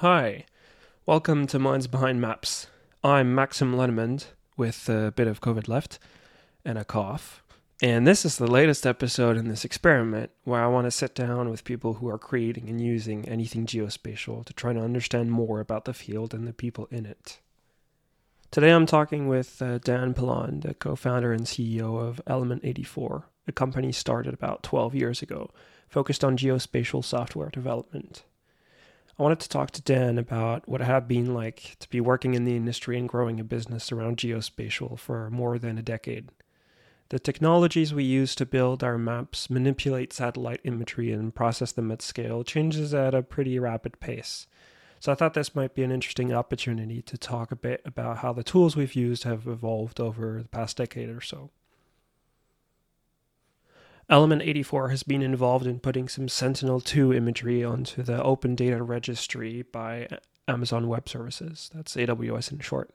Hi, welcome to Minds Behind Maps. I'm Maxime Lenormand with a bit of COVID left and a cough. And this is the latest episode in this experiment where I want to sit down with people who are creating and using anything geospatial to try to understand more about the field and the people in it. Today I'm talking with uh, Dan Pilone, the co founder and CEO of Element 84, a company started about 12 years ago, focused on geospatial software development. I wanted to talk to Dan about what it had been like to be working in the industry and growing a business around geospatial for more than a decade. The technologies we use to build our maps, manipulate satellite imagery, and process them at scale changes at a pretty rapid pace. So I thought this might be an interesting opportunity to talk a bit about how the tools we've used have evolved over the past decade or so. Element 84 has been involved in putting some Sentinel 2 imagery onto the Open Data Registry by Amazon Web Services. That's AWS in short.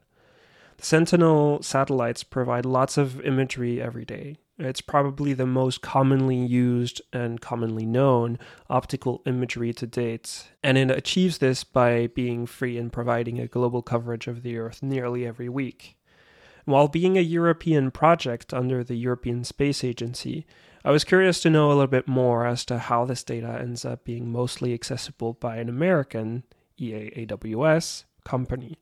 The Sentinel satellites provide lots of imagery every day. It's probably the most commonly used and commonly known optical imagery to date, and it achieves this by being free and providing a global coverage of the Earth nearly every week. While being a European project under the European Space Agency, I was curious to know a little bit more as to how this data ends up being mostly accessible by an American, EA AWS, company.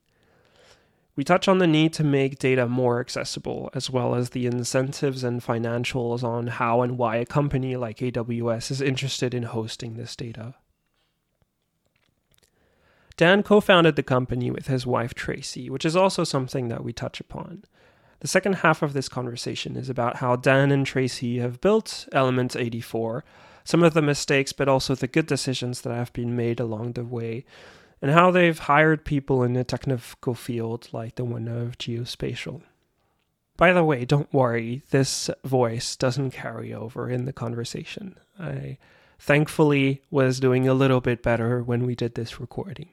We touch on the need to make data more accessible, as well as the incentives and financials on how and why a company like AWS is interested in hosting this data. Dan co founded the company with his wife Tracy, which is also something that we touch upon. The second half of this conversation is about how Dan and Tracy have built Element 84, some of the mistakes, but also the good decisions that have been made along the way, and how they've hired people in a technical field like the one of geospatial. By the way, don't worry, this voice doesn't carry over in the conversation. I thankfully was doing a little bit better when we did this recording.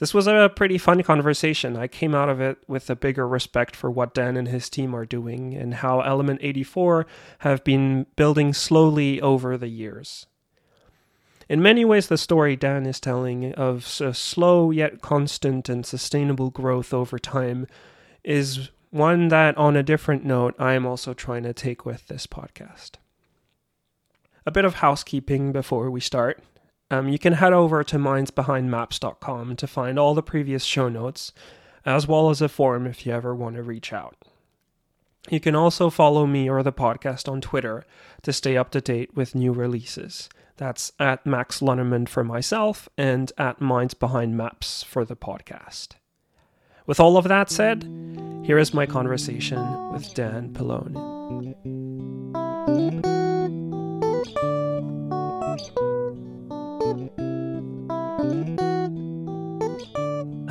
This was a pretty fun conversation. I came out of it with a bigger respect for what Dan and his team are doing and how Element 84 have been building slowly over the years. In many ways, the story Dan is telling of slow yet constant and sustainable growth over time is one that, on a different note, I am also trying to take with this podcast. A bit of housekeeping before we start. Um, you can head over to mindsbehindmaps.com to find all the previous show notes, as well as a form if you ever want to reach out. You can also follow me or the podcast on Twitter to stay up to date with new releases. That's at Max Lenormand for myself and at Minds Behind Maps for the podcast. With all of that said, here is my conversation with Dan Pilone.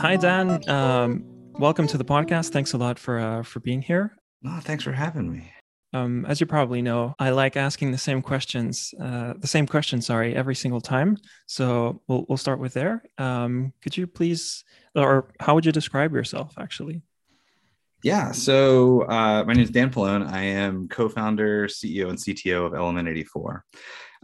Hi, Dan. Um, welcome to the podcast. Thanks a lot for uh, for being here. Oh, thanks for having me. Um, as you probably know, I like asking the same questions, uh, the same question, sorry, every single time. So we'll we'll start with there. Um, could you please, or how would you describe yourself, actually? Yeah. So uh, my name is Dan Pilone. I am co-founder, CEO, and CTO of Element 84.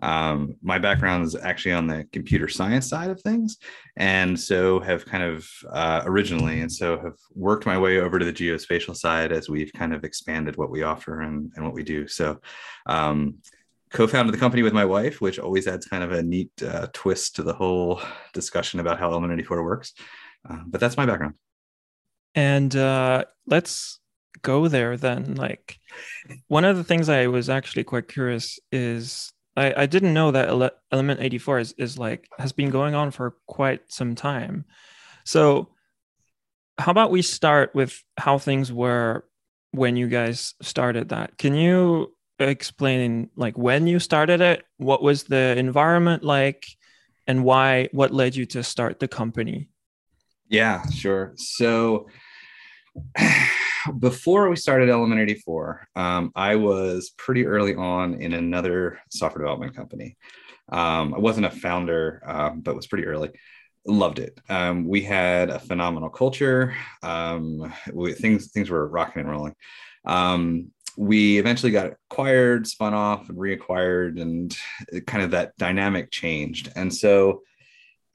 Um, my background is actually on the computer science side of things, and so have kind of uh, originally, and so have worked my way over to the geospatial side as we've kind of expanded what we offer and, and what we do. So, um, co-founded the company with my wife, which always adds kind of a neat uh, twist to the whole discussion about how Element 84 works. Uh, but that's my background. And uh, let's go there then. Like, one of the things I was actually quite curious is I, I didn't know that Ele- Element 84 is, is like has been going on for quite some time. So how about we start with how things were when you guys started that? Can you explain like when you started it, what was the environment like and why what led you to start the company? Yeah, sure. So before we started Element 84, um, I was pretty early on in another software development company. Um, I wasn't a founder, um, but was pretty early. Loved it. Um, we had a phenomenal culture. Um, we, things things were rocking and rolling. Um, we eventually got acquired, spun off, and reacquired, and kind of that dynamic changed. And so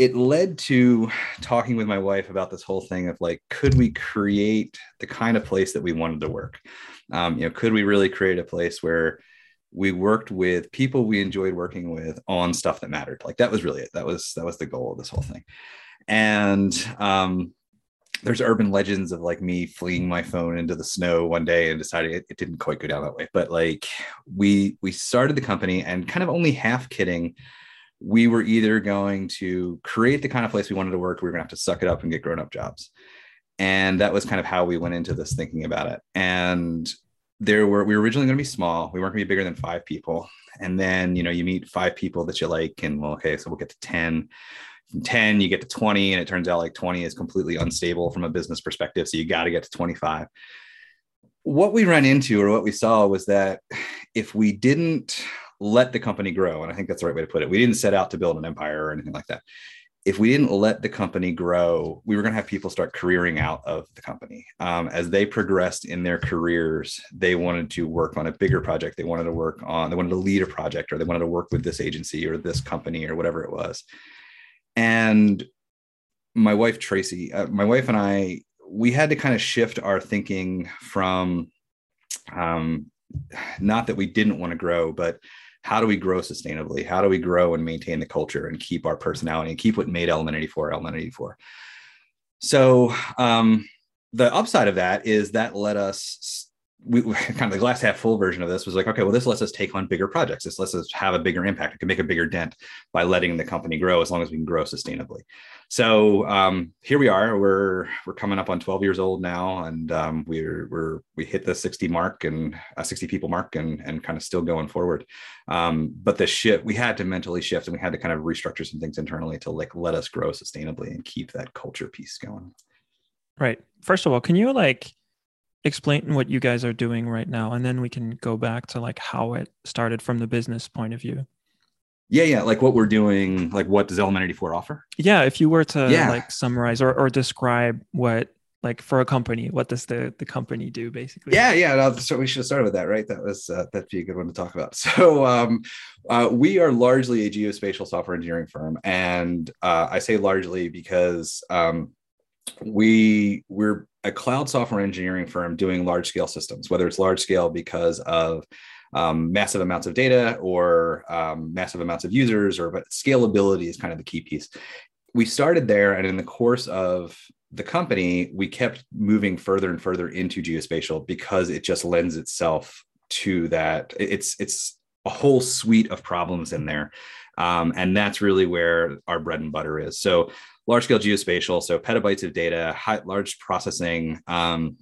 it led to talking with my wife about this whole thing of like, could we create the kind of place that we wanted to work? Um, you know, could we really create a place where we worked with people we enjoyed working with on stuff that mattered? Like that was really it. That was that was the goal of this whole thing. And um, there's urban legends of like me fleeing my phone into the snow one day and deciding it, it didn't quite go down that way. But like we we started the company and kind of only half kidding we were either going to create the kind of place we wanted to work, we were going to have to suck it up and get grown up jobs. And that was kind of how we went into this thinking about it. And there were, we were originally going to be small. We weren't going to be bigger than five people. And then, you know, you meet five people that you like, and well, okay, so we'll get to 10. From 10, you get to 20, and it turns out like 20 is completely unstable from a business perspective. So you got to get to 25 what we ran into or what we saw was that if we didn't let the company grow. And I think that's the right way to put it. We didn't set out to build an empire or anything like that. If we didn't let the company grow, we were going to have people start careering out of the company. Um, as they progressed in their careers, they wanted to work on a bigger project. They wanted to work on, they wanted to lead a project or they wanted to work with this agency or this company or whatever it was. And my wife, Tracy, uh, my wife and I, we had to kind of shift our thinking from um, not that we didn't want to grow, but how do we grow sustainably? How do we grow and maintain the culture and keep our personality and keep what made Element 84 Element 84? So um, the upside of that is that let us we, kind of the glass half full version of this was like, okay, well, this lets us take on bigger projects. This lets us have a bigger impact. It can make a bigger dent by letting the company grow as long as we can grow sustainably. So um, here we are. We're we're coming up on 12 years old now, and um, we're we're we hit the 60 mark and a 60 people mark, and and kind of still going forward. Um, but the shift we had to mentally shift, and we had to kind of restructure some things internally to like let us grow sustainably and keep that culture piece going. Right. First of all, can you like explain what you guys are doing right now and then we can go back to like how it started from the business point of view. Yeah yeah like what we're doing like what does element 84 offer? Yeah if you were to yeah. like summarize or, or describe what like for a company what does the the company do basically? Yeah yeah so we should have started with that right? That was uh, that'd be a good one to talk about. So um, uh, we are largely a geospatial software engineering firm and uh, i say largely because um, we we're a cloud software engineering firm doing large scale systems, whether it's large scale because of um, massive amounts of data or um, massive amounts of users, or but scalability is kind of the key piece. We started there, and in the course of the company, we kept moving further and further into geospatial because it just lends itself to that. It's it's a whole suite of problems in there. Um, and that's really where our bread and butter is. So large scale geospatial, so petabytes of data, high, large processing. Um,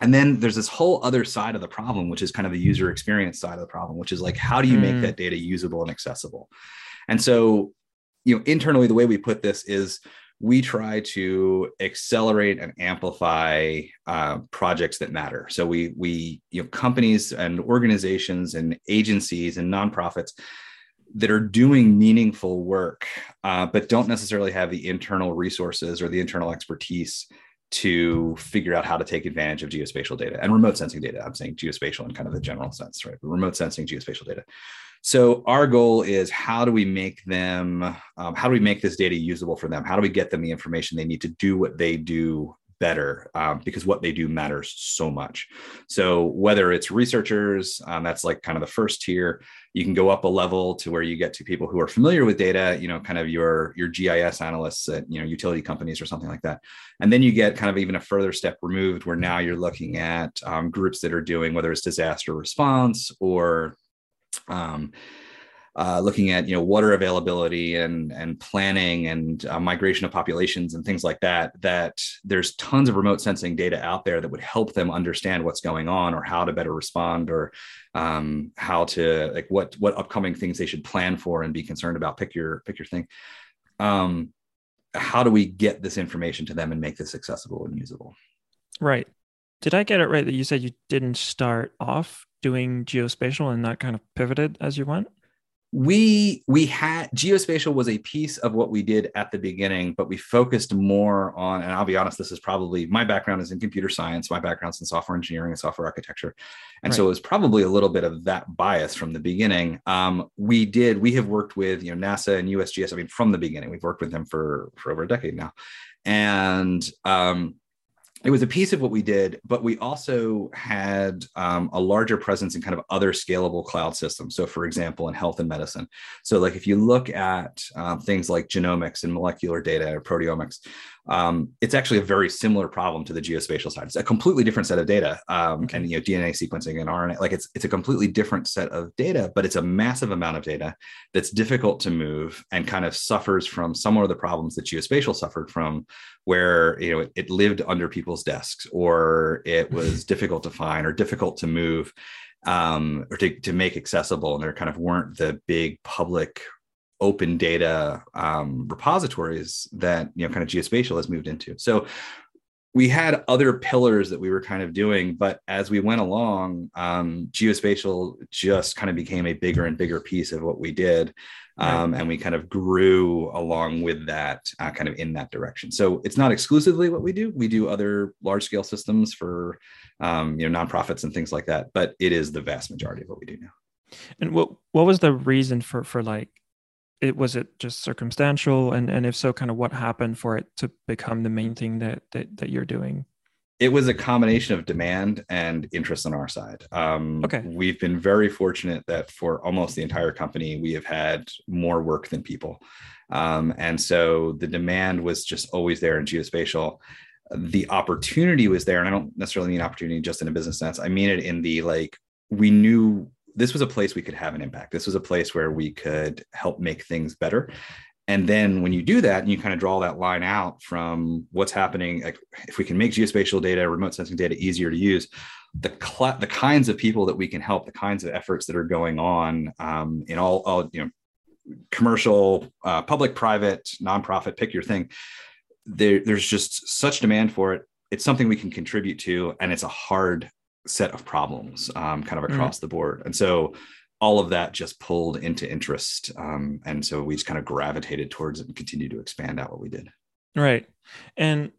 and then there's this whole other side of the problem, which is kind of the user experience side of the problem, which is like, how do you make mm. that data usable and accessible? And so, you know, internally, the way we put this is we try to accelerate and amplify uh, projects that matter. So we we you know companies and organizations and agencies and nonprofits that are doing meaningful work, uh, but don't necessarily have the internal resources or the internal expertise to figure out how to take advantage of geospatial data and remote sensing data. I'm saying geospatial in kind of the general sense, right? Remote sensing, geospatial data. So our goal is how do we make them, um, how do we make this data usable for them? How do we get them the information they need to do what they do better um, because what they do matters so much. So whether it's researchers, um, that's like kind of the first tier. You can go up a level to where you get to people who are familiar with data, you know, kind of your your GIS analysts at you know utility companies or something like that. And then you get kind of even a further step removed where now you're looking at um, groups that are doing whether it's disaster response or um, uh, looking at you know water availability and and planning and uh, migration of populations and things like that that there's tons of remote sensing data out there that would help them understand what's going on or how to better respond or um, how to like what what upcoming things they should plan for and be concerned about. Pick your pick your thing. Um, how do we get this information to them and make this accessible and usable? Right. Did i get it right that you said you didn't start off doing geospatial and that kind of pivoted as you went we we had geospatial was a piece of what we did at the beginning but we focused more on and i'll be honest this is probably my background is in computer science my background's in software engineering and software architecture. And right. so it was probably a little bit of that bias from the beginning. Um, we did we have worked with you know nasa and usgs i mean from the beginning we've worked with them for for over a decade now. And um, it was a piece of what we did, but we also had um, a larger presence in kind of other scalable cloud systems. So, for example, in health and medicine. So, like if you look at um, things like genomics and molecular data or proteomics, um, it's actually a very similar problem to the geospatial side. It's a completely different set of data, um, okay. and you know DNA sequencing and RNA. Like it's it's a completely different set of data, but it's a massive amount of data that's difficult to move and kind of suffers from some of the problems that geospatial suffered from, where you know it, it lived under people's desks or it was difficult to find or difficult to move um, or to, to make accessible, and there kind of weren't the big public open data um, repositories that you know kind of geospatial has moved into. So we had other pillars that we were kind of doing but as we went along um, geospatial just kind of became a bigger and bigger piece of what we did um, and we kind of grew along with that uh, kind of in that direction. So it's not exclusively what we do. We do other large scale systems for um, you know nonprofits and things like that but it is the vast majority of what we do now. And what what was the reason for for like it was it just circumstantial? And and if so kind of what happened for it to become the main thing that that, that you're doing? It was a combination of demand and interest on our side. Um, okay. we've been very fortunate that for almost the entire company we have had more work than people. Um, and so the demand was just always there in geospatial. The opportunity was there and i don't necessarily mean opportunity just in a business sense. I mean it in the like we knew this was a place we could have an impact. This was a place where we could help make things better. And then when you do that and you kind of draw that line out from what's happening, like if we can make geospatial data, remote sensing data easier to use, the cl- the kinds of people that we can help, the kinds of efforts that are going on um, in all, all you know, commercial, uh, public, private, nonprofit, pick your thing. There, there's just such demand for it. It's something we can contribute to, and it's a hard set of problems um, kind of mm-hmm. across mm. the board. And so all of that just pulled into interest. Um, and so we just kind of gravitated towards it and continued to expand out what we did. Right. And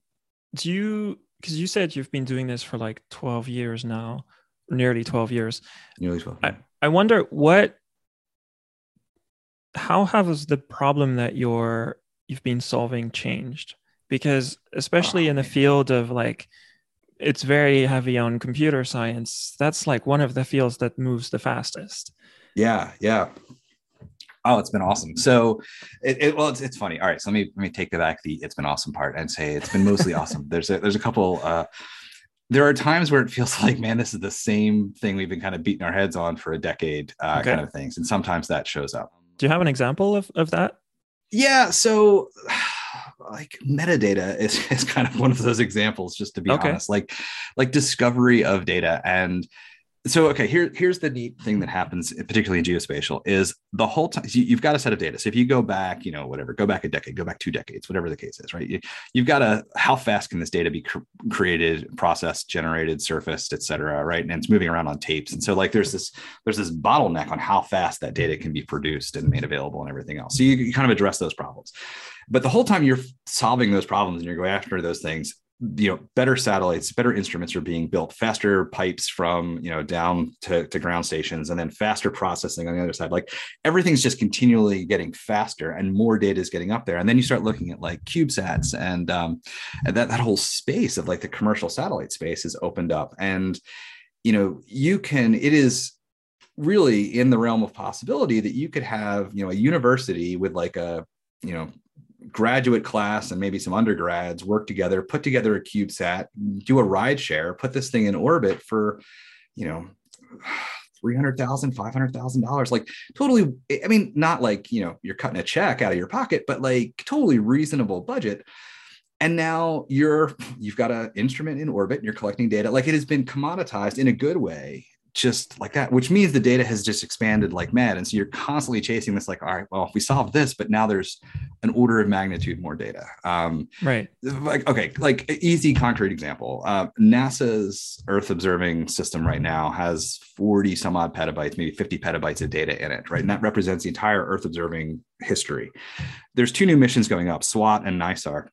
do you, because you said you've been doing this for like 12 years now, nearly 12 years. Nearly 12. I, I wonder what, how has the problem that you're, you've been solving changed? Because especially oh, in the field of like, it's very heavy on computer science. That's like one of the fields that moves the fastest. Yeah, yeah. Oh, it's been awesome. So, it, it, well, it's, it's funny. All right, so let me let me take back the "it's been awesome" part and say it's been mostly awesome. There's a there's a couple. Uh, there are times where it feels like, man, this is the same thing we've been kind of beating our heads on for a decade, uh, okay. kind of things, and sometimes that shows up. Do you have an example of of that? Yeah. So like metadata is, is kind of one of those examples just to be okay. honest like like discovery of data and so okay here here's the neat thing that happens particularly in geospatial is the whole time you've got a set of data. So if you go back you know whatever go back a decade go back two decades whatever the case is right? You, have got a how fast can this data be cr- created processed generated surfaced et cetera right? And it's moving around on tapes. And so like there's this there's this bottleneck on how fast that data can be produced and made available and everything else. So you, you kind of address those problems. But the whole time you're solving those problems and you're going after those things you know better satellites better instruments are being built faster pipes from you know down to, to ground stations and then faster processing on the other side. Like everything's just continually getting faster and more data is getting up there. And then you start looking at like cubesats and um and that, that whole space of like the commercial satellite space is opened up. And you know you can it is really in the realm of possibility that you could have you know a university with like a you know graduate class and maybe some undergrads work together, put together a CubeSat, do a ride share, put this thing in orbit for, you know, $300,000, $500,000. Like totally, I mean, not like, you know, you're cutting a check out of your pocket, but like totally reasonable budget. And now you're, you've got an instrument in orbit and you're collecting data. Like it has been commoditized in a good way just like that, which means the data has just expanded like mad. And so you're constantly chasing this, like, all right, well, if we solve this, but now there's an order of magnitude more data. Um, right. Like, okay, like easy concrete example. Uh, NASA's Earth observing system right now has 40 some odd petabytes, maybe 50 petabytes of data in it, right? And that represents the entire Earth observing history. There's two new missions going up, SWOT and NISAR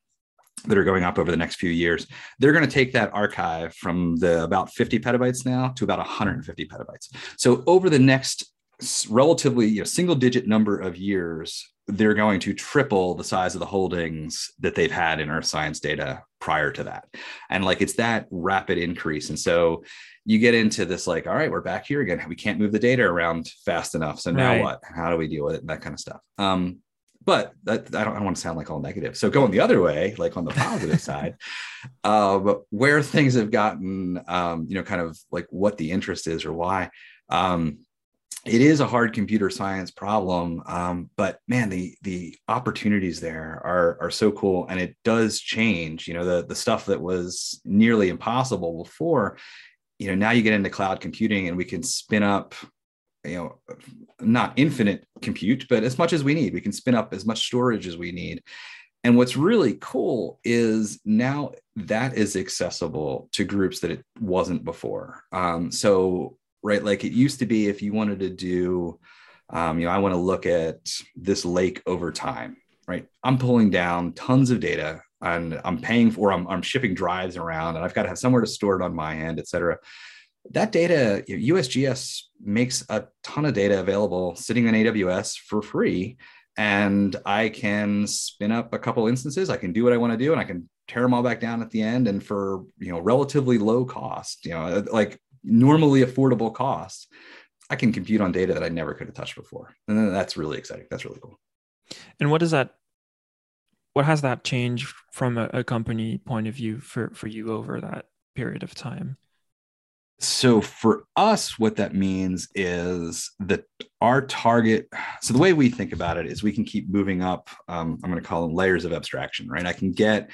that are going up over the next few years they're going to take that archive from the about 50 petabytes now to about 150 petabytes. So over the next relatively you know, single digit number of years they're going to triple the size of the holdings that they've had in earth science data prior to that. And like it's that rapid increase. And so you get into this like all right we're back here again. We can't move the data around fast enough. So now right. what? How do we deal with it? that kind of stuff. Um, but that, I, don't, I don't want to sound like all negative. So going the other way, like on the positive side, uh, where things have gotten, um, you know, kind of like what the interest is or why. Um, it is a hard computer science problem, um, but man, the the opportunities there are are so cool, and it does change. You know, the the stuff that was nearly impossible before. You know, now you get into cloud computing, and we can spin up you know not infinite compute but as much as we need. We can spin up as much storage as we need. And what's really cool is now that is accessible to groups that it wasn't before. Um, so right like it used to be if you wanted to do um, you know i want to look at this lake over time right? I'm pulling down tons of data and i'm paying for I'm, I'm shipping drives around and i've got to have somewhere to store it on my end et cetera. That data, USGS makes a ton of data available sitting in AWS for free. And I can spin up a couple instances. I can do what I want to do, and I can tear them all back down at the end. And for you know relatively low cost, you know, like normally affordable cost, I can compute on data that I never could have touched before. And that's really exciting. That's really cool. And what does that? What has that changed from a, a company point of view for for you over that period of time? So for us what that means is that our target so the way we think about it is we can keep moving up um, i'm going to call them layers of abstraction right? I can get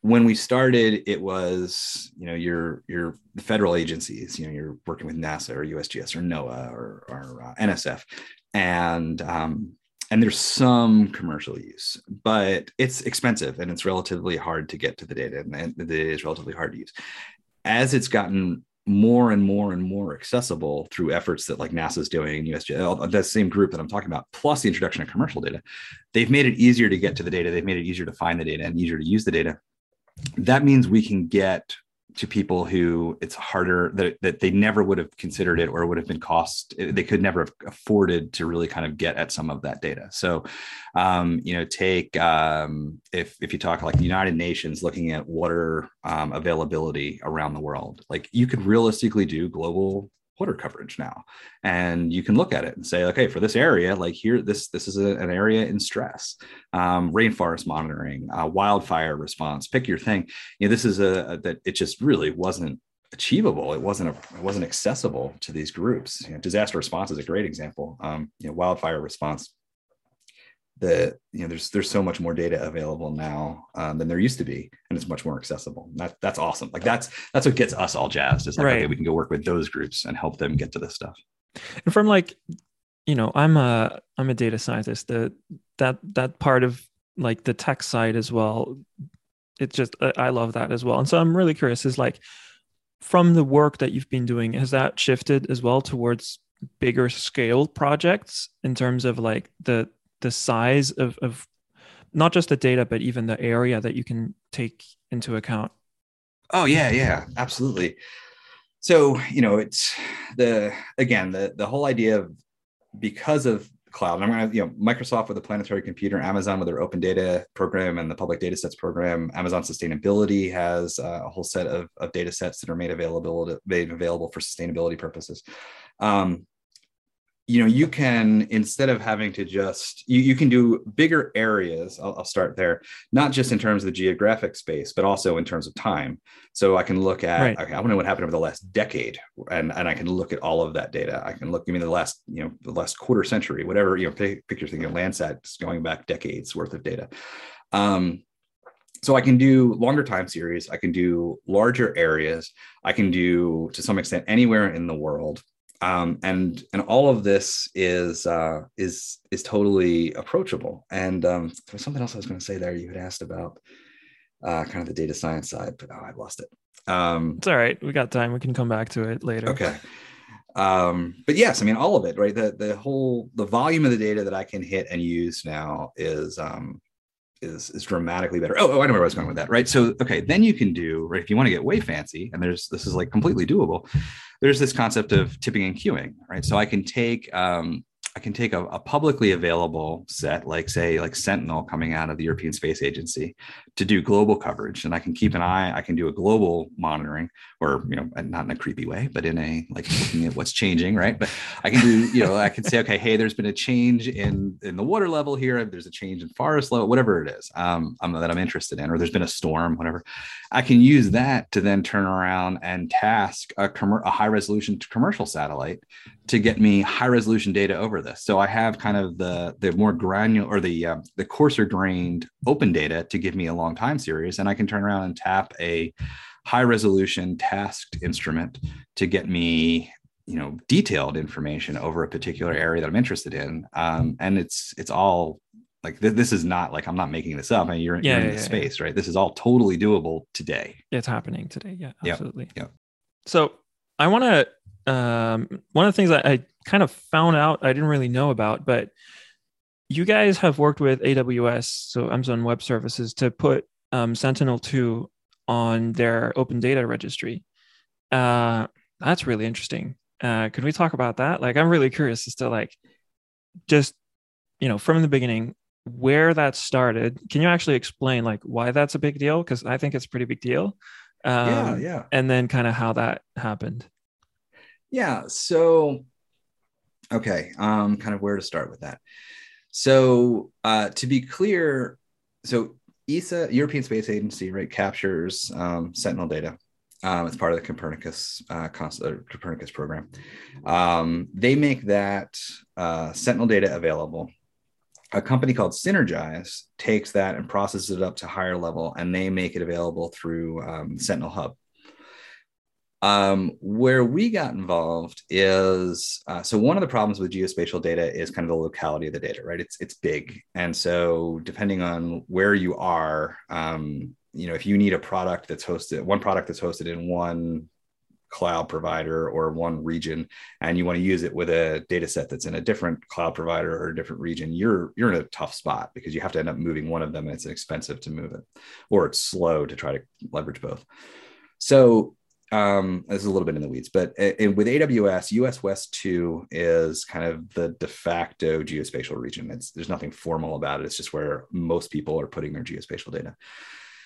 when we started it was you know your your federal agencies you know you're working with nasa or usgs or noaa or, or uh, nsf and um, and there's some commercial use but it's expensive and it's relatively hard to get to the data and the data is relatively hard to use. As it's gotten more and more and more accessible through efforts that like NASA's doing, USGS, that same group that I'm talking about, plus the introduction of commercial data. They've made it easier to get to the data. They've made it easier to find the data and easier to use the data. That means we can get to people who it's harder that, that they never would have considered it or would have been cost they could never have afforded to really kind of get at some of that data. So um, you know take um, if if you talk like the united nations looking at water um, availability around the world like you could realistically do global water coverage now. And you can look at it and say okay for this area like here this this is a, an area in stress. Um, rainforest monitoring uh, wildfire response pick your thing. You know this is a, a, that it just really wasn't achievable. It wasn't a, it wasn't accessible to these groups. You know, disaster response is a great example. Um, you know wildfire response that you know there's there's so much more data available now um, than there used to be and it's much more accessible. That, that's awesome. Like that's that's what gets us all jazzed is like right. okay we can go work with those groups and help them get to this stuff. And from like you know i'm a i'm a data scientist. The that that part of like the tech side as well it just i love that as well. And so i'm really curious is like from the work that you've been doing has that shifted as well towards bigger scale projects in terms of like the the size of, of not just the data, but even the area that you can take into account? Oh yeah, yeah, absolutely. So you know, it's the again the the whole idea of because of cloud. I'm going to, you know, Microsoft with the planetary computer, Amazon with their open data program and the public data sets program. Amazon sustainability has uh, a whole set of, of data sets that are made available made available for sustainability purposes. Um, you know you can instead of having to just you, you can do bigger areas I'll, I'll, start there not just in terms of the geographic space but also in terms of time so i can look at right. okay, i want to know what happened over the last decade and, and i can look at all of that data i can look i mean the last you know the last quarter century whatever you know pick, pick your thing of landsat going back decades worth of data um, so I can do longer time series. I can do larger areas. I can do to some extent anywhere in the world. Um, and and all of this is uh, is is totally approachable. And um, there was something else I was going to say there. You had asked about uh, kind of the data science side, but oh, I lost it. Um, it's all right. We got time. We can come back to it later. Okay. Um, but yes, I mean all of it, right? The the whole the volume of the data that I can hit and use now is um, is is dramatically better. Oh, oh, I don't know where I was going with that, right? So, okay, then you can do right if you want to get way fancy, and there's this is like completely doable. There's this concept of tipping and cueing, right? So I can take um, I can take a, a, publicly available set, like say, like Sentinel coming out of the European Space Agency, to do global coverage, and I can keep an eye. I can do a global monitoring, or you know, not in a creepy way, but in a like looking at what's changing, right? But I can do, you know, I can say, okay, hey, there's been a change in in the water level here. There's a change in forest level, whatever it is um, um, that I'm interested in, or there's been a storm, whatever. I can use that to then turn around and task a, com- a high resolution commercial satellite to get me high resolution data over this. So I have kind of the the more granular or the uh, the coarser grained open data to give me a long time series, and I can turn around and tap a high resolution tasked instrument to get me you know detailed information over a particular area that I'm interested in. Um, and it's it's all like th- this is not like I'm not making this up. I mean, you're, yeah, you're in yeah, the yeah, space, right? This is all totally doable today. It's happening today. Yeah, absolutely. Yeah. So I want to. Um, one of the things I kind of found out I didn't really know about, but you guys have worked with AWS, so Amazon Web Services, to put um, Sentinel two on their Open Data Registry. Uh, that's really interesting. Uh, could we talk about that? Like, I'm really curious as to like, just you know, from the beginning, where that started. Can you actually explain like why that's a big deal? Because I think it's a pretty big deal. Um, yeah, yeah. And then kind of how that happened. Yeah. So, okay, um, kind of where to start with that. So, uh, to be clear, so ESA, European Space Agency, right, captures um, Sentinel data. Um, it's part of the Copernicus uh, uh Copernicus program. Um, they make that uh, Sentinel data available a company called Sinergise takes that and processes it up to higher level, and they make it available through um, Sentinel Hub. Um, where we got involved is uh, so one of the problems with geospatial data is kind of the locality of the data, right? It's it's big, and so depending on where you are, um, you know, if you need a product that's hosted, one product that's hosted in one cloud provider or one region and you want to use it with a data set that's in a different cloud provider or a different region you're you're in a tough spot because you have to end up moving one of them and it's expensive to move it or it's slow to try to leverage both so um, this is a little bit in the weeds, but it, with AWS, US West 2 is kind of the de facto geospatial region. It's, there's nothing formal about it. It's just where most people are putting their geospatial data.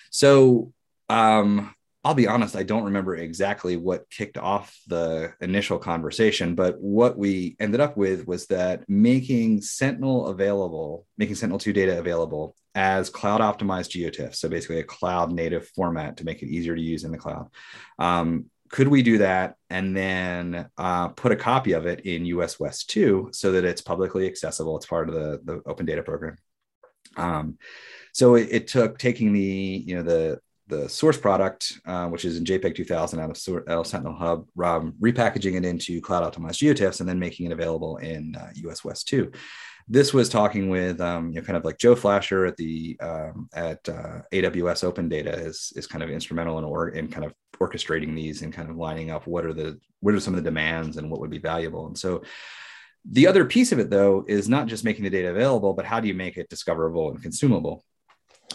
So um, I'll be honest, I don't remember exactly what kicked off the initial conversation, but what we ended up with was that making Sentinel available, making Sentinel 2 data available as cloud optimized GeoTIFF, so basically a cloud native format to make it easier to use in the cloud. Um, could we do that and then uh, put a copy of it in US West 2 so that it's publicly accessible? It's part of the, the open data program. Um, so it, it, took taking the you know the the source product, uh, which is in JPEG 2000 out of, Sentinel Hub, um, repackaging it into cloud optimized GeoTIFFs and then making it available in uh, US West 2. This was talking with um, you know, kind of like Joe Flasher at the um, at uh, AWS Open Data is is kind of instrumental in or in kind of orchestrating these and kind of lining up what are the what are some of the demands and what would be valuable. And so the other piece of it though is not just making the data available, but how do you make it discoverable and consumable?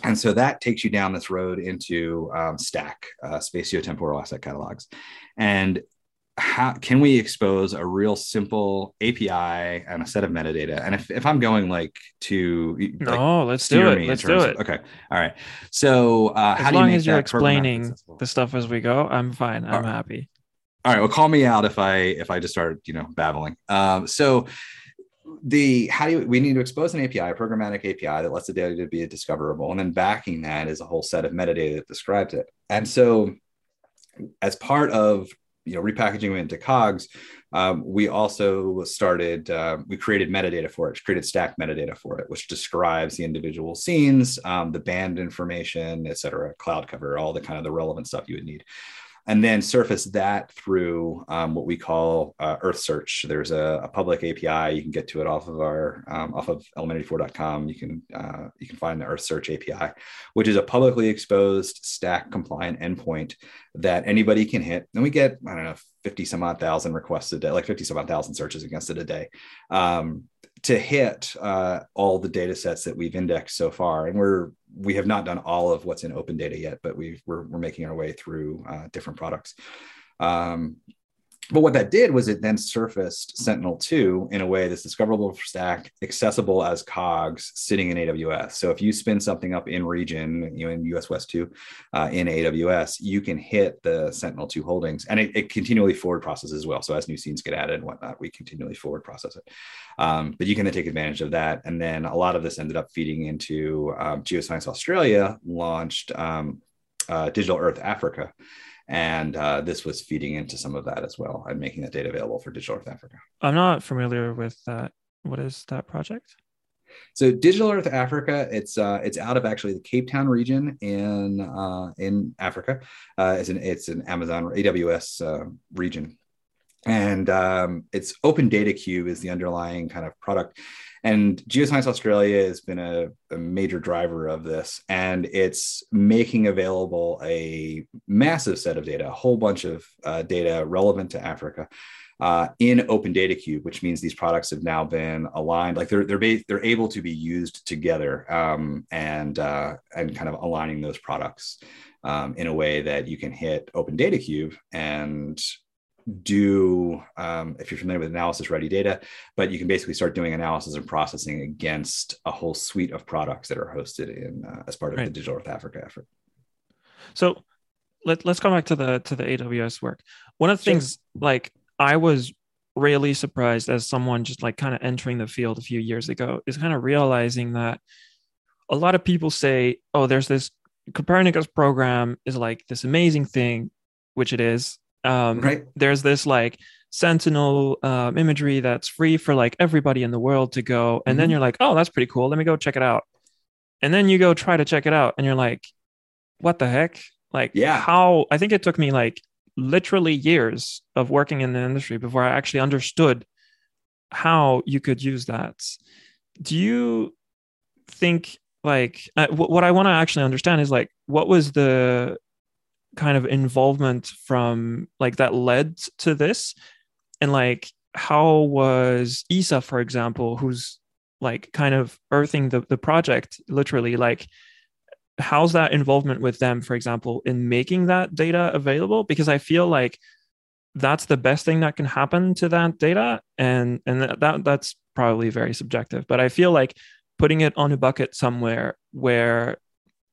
and so that takes you down this road into um, STAC uh, spatiotemporal asset catalogs and how can we expose a real simple api and a set of metadata? And if, if i'm going like to like, no let's do it. let's do it. Of, okay all right. So uh, as long as you're explaining the stuff as we go i'm fine. I'm happy. All right well call me out if i if i just start you know babbling. Um, so the how do you, we need to expose an API, a programmatic API that lets the data be discoverable, and then backing that is a whole set of metadata that describes it. And so, as part of you know repackaging it into COGs um, we also started uh, we created metadata for it created STAC metadata for it which describes the individual scenes um, the band information et cetera cloud cover all the kind of the relevant stuff you would need and then surface that through um, what we call uh, Earth Search. There's a, a, public API. You can get to it off of our um, off of element84.com. You can uh, you can find the Earth Search API, which is a publicly exposed STAC compliant endpoint that anybody can hit. And we get I don't know 50 some odd thousand requests a day, like 50 some odd thousand searches against it a day. Um, to hit uh, all the data sets that we've indexed so far and we're we have not done all of what's in open data yet, but we we're, we're making our way through uh, different products. Um, but what that did was it then surfaced Sentinel-2 in a way that's discoverable for STAC, accessible as COGs sitting in AWS. So if you spin something up in region, you know, in US West 2 uh, in AWS, you can hit the Sentinel-2 holdings and it, it, continually forward processes as well. So as new scenes get added and whatnot, we continually forward process it. Um, but you can then take advantage of that. And then a lot of this ended up feeding into um, Geoscience Australia launched um, uh, Digital Earth Africa. And uh, this was feeding into some of that as well and making that data available for Digital Earth Africa. I'm not familiar with that. What is that project? So Digital Earth Africa, it's uh, it's out of actually the Cape Town region in uh, in Africa. Uh, it's an it's an Amazon AWS uh, region, and um, it's Open Data Cube is the underlying kind of product. And Geoscience Australia has been a, a, major driver of this, and it's making available a massive set of data, a whole bunch of uh, data relevant to Africa. Uh, in Open Data Cube, which means these products have now been aligned, like they're they're ba- they're able to be used together, um, and uh, and kind of aligning those products um, in a way that you can hit Open Data Cube and do um, if you're familiar with analysis ready data but you can basically start doing analysis and processing against a whole suite of products that are hosted in uh, as part of right. the digital earth africa effort so let, let's come back to the to the aws work one of the sure. things like i was really surprised as someone just like kind of entering the field a few years ago is kind of realizing that a lot of people say oh there's this copernicus program is like this amazing thing which it is um, right. There's this like Sentinel um, imagery that's free for like everybody in the world to go, and mm-hmm. then you're like, oh, that's pretty cool. Let me go check it out. And then you go try to check it out, and you're like, what the heck? Like, yeah, how? I think it took me like literally years of working in the industry before I actually understood how you could use that. Do you think like uh, w- what I want to actually understand is like what was the kind of involvement from like that led to this? And like how was ESA for example who's like kind of earthing the, the project literally? Like how's that involvement with them for example in making that data available? Because i feel like that's the best thing that can happen to that data and and that that's probably very subjective. But i feel like putting it on a bucket somewhere where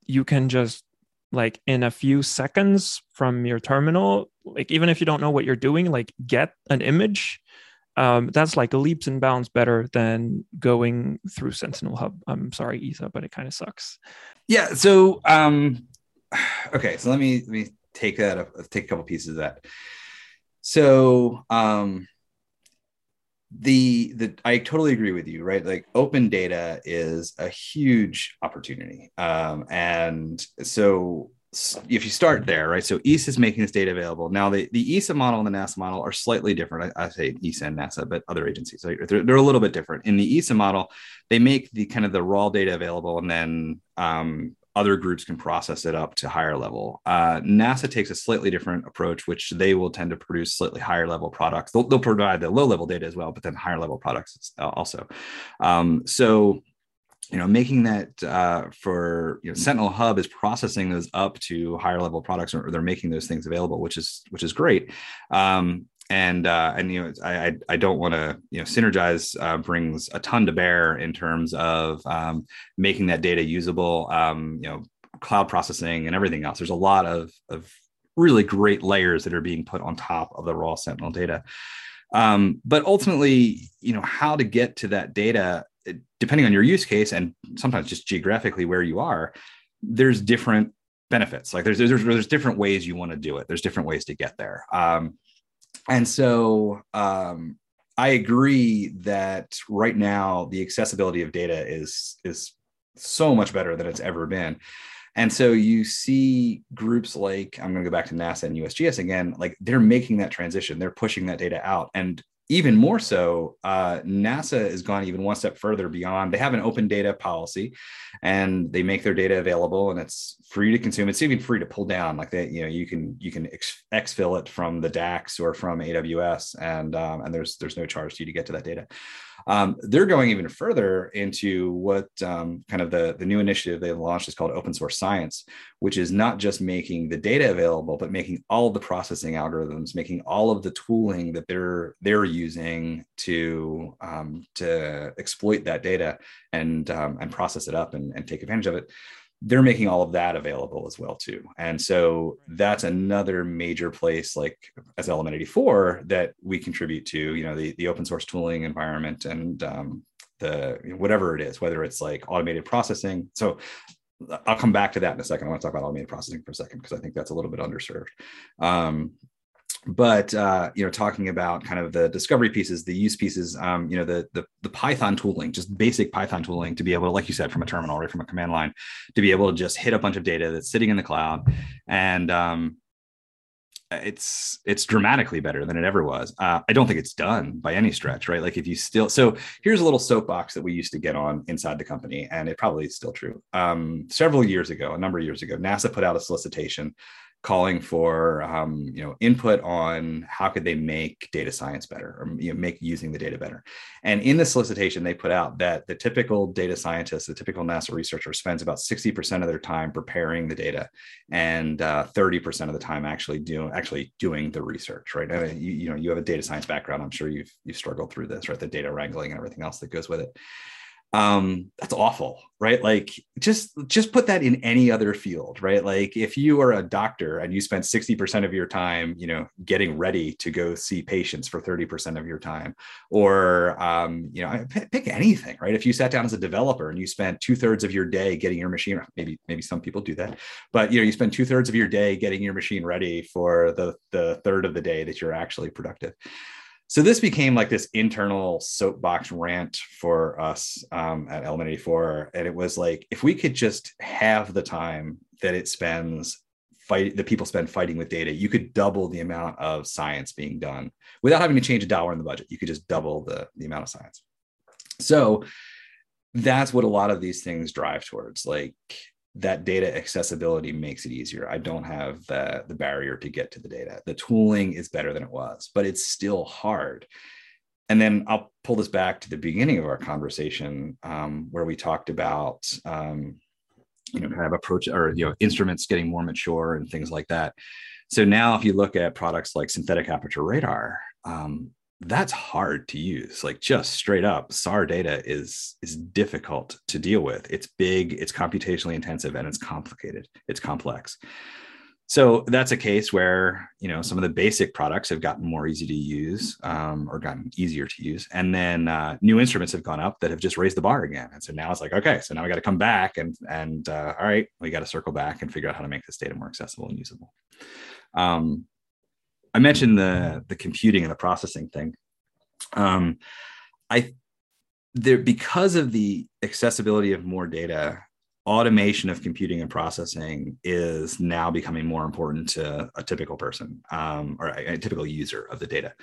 you can just like in a few seconds from your terminal like even if you don't know what you're doing like get an image um, that's like leaps and bounds better than going through sentinel hub. I'm sorry ESA but it kind of sucks. Yeah so um okay so let me let me take that take a couple pieces of that. So um the the I totally agree with you, right? Like open data is a huge opportunity, um, and so if you start there, right? So ESA is making this data available. Now, the, the ESA model and the NASA model are slightly different. I, I say ESA and NASA, but other agencies, right? they're, they're, a little bit different. In the ESA model, they make the kind of the raw data available, and then um, other groups can process it up to higher level. Uh, NASA takes a slightly different approach, which they will tend to produce slightly higher level products. They'll, they'll provide the low level data as well, but then higher level products also. Um, so, you know, making that uh, for you know, Sentinel Hub is processing those up to higher level products, or, they're making those things available, which is which is great. Um, and uh, and you know I I, don't want to you know Sinergise uh, brings a ton to bear in terms of um, making that data usable, um, you know, cloud processing and everything else. There's a lot of of really great layers that are being put on top of the raw Sentinel data. Um, but ultimately, you know, how to get to that data, depending on your use case and sometimes just geographically where you are, there's different benefits. Like there's there's there's different ways you want to do it. There's different ways to get there. Um, and so um, I agree that right now the accessibility of data is is so much better than it's ever been. And so you see groups like I'm going to go back to NASA and USGS again, like they're making that transition, they're pushing that data out. And even more so, uh, NASA has gone even one step further beyond. They have an open data policy, and they make their data available, and it's free to consume. It's even free to pull down. Like they, you know, you can you can ex- exfil it from the DAACs or from AWS, and um, and there's there's no charge to you to get to that data. Um, they're going even further into what um, kind of the, the new initiative they launched is called open source science, which is not just making the data available, but making all the processing algorithms, making all of the tooling that they're they're using to um, to exploit that data and um, and process it up and, and take advantage of it they're making all of that available as well too. And so that's another major place like as element 84 that we contribute to you know the, the open source tooling environment and um, the whatever it is whether it's like automated processing. So i'll come back to that in a second. I want to talk about automated processing for a second because i think that's a little bit underserved. Um, but uh, you know talking about kind of the discovery pieces the use pieces um, you know the, the, the python tooling just basic python tooling to be able to like you said from a terminal right from a command line to be able to just hit a bunch of data that's sitting in the cloud. And um, it's it's dramatically better than it ever was. Uh, i don't think it's done by any stretch right? Like if you still so here's a little soapbox that we used to get on inside the company and it probably is still true. Um, several years ago a number of years ago nasa put out a solicitation calling for um, you know input on how could they make data science better or you know, make using the data better. And in the solicitation they put out that the typical data scientist the typical nasa researcher spends about 60% of their time preparing the data and uh, 30% of the time actually doing actually doing the research right? I mean, you, you know you have a data science background. I'm sure you've you've struggled through this right? The data wrangling and everything else that goes with it um that's awful right? Like just just put that in any other field right? Like if you are a doctor and you spend 60% of your time you know getting ready to go see patients for 30% of your time or um you know pick anything right? If you sat down as a developer and you spent two-thirds of your day getting your machine maybe maybe some people do that but you know you spend two-thirds of your day getting your machine ready for the the third of the day that you're actually productive so this became like this internal soapbox rant for us um, at element 84 and it was like if we could just have the time that it spends fight that people spend fighting with data you could double the amount of science being done without having to change a dollar in the budget. You could just double the, the amount of science. So that's what a lot of these things drive towards. Like that data accessibility makes it easier. I don't have the, the barrier to get to the data. The tooling is better than it was, but it's still hard. And then I'll pull this back to the beginning of our conversation um, where we talked about, um, you know, kind of approach or, you know, instruments getting more mature and things like that. So now if you look at products like synthetic aperture radar, um, that's hard to use like just straight up sar data is is difficult to deal with. It's big it's computationally intensive and it's complicated it's complex. So that's a case where you know some of the basic products have gotten more easy to use um, or gotten easier to use and then uh, new instruments have gone up that have just raised the bar again. And so now it's like okay so now we got to come back and and uh, all right we got to circle back and figure out how to make this data more accessible and usable. Um, I mentioned the the computing and the processing thing. Um, I there because of the accessibility of more data, automation of computing and processing is now becoming more important to a typical person um, or a, a, typical user of the data.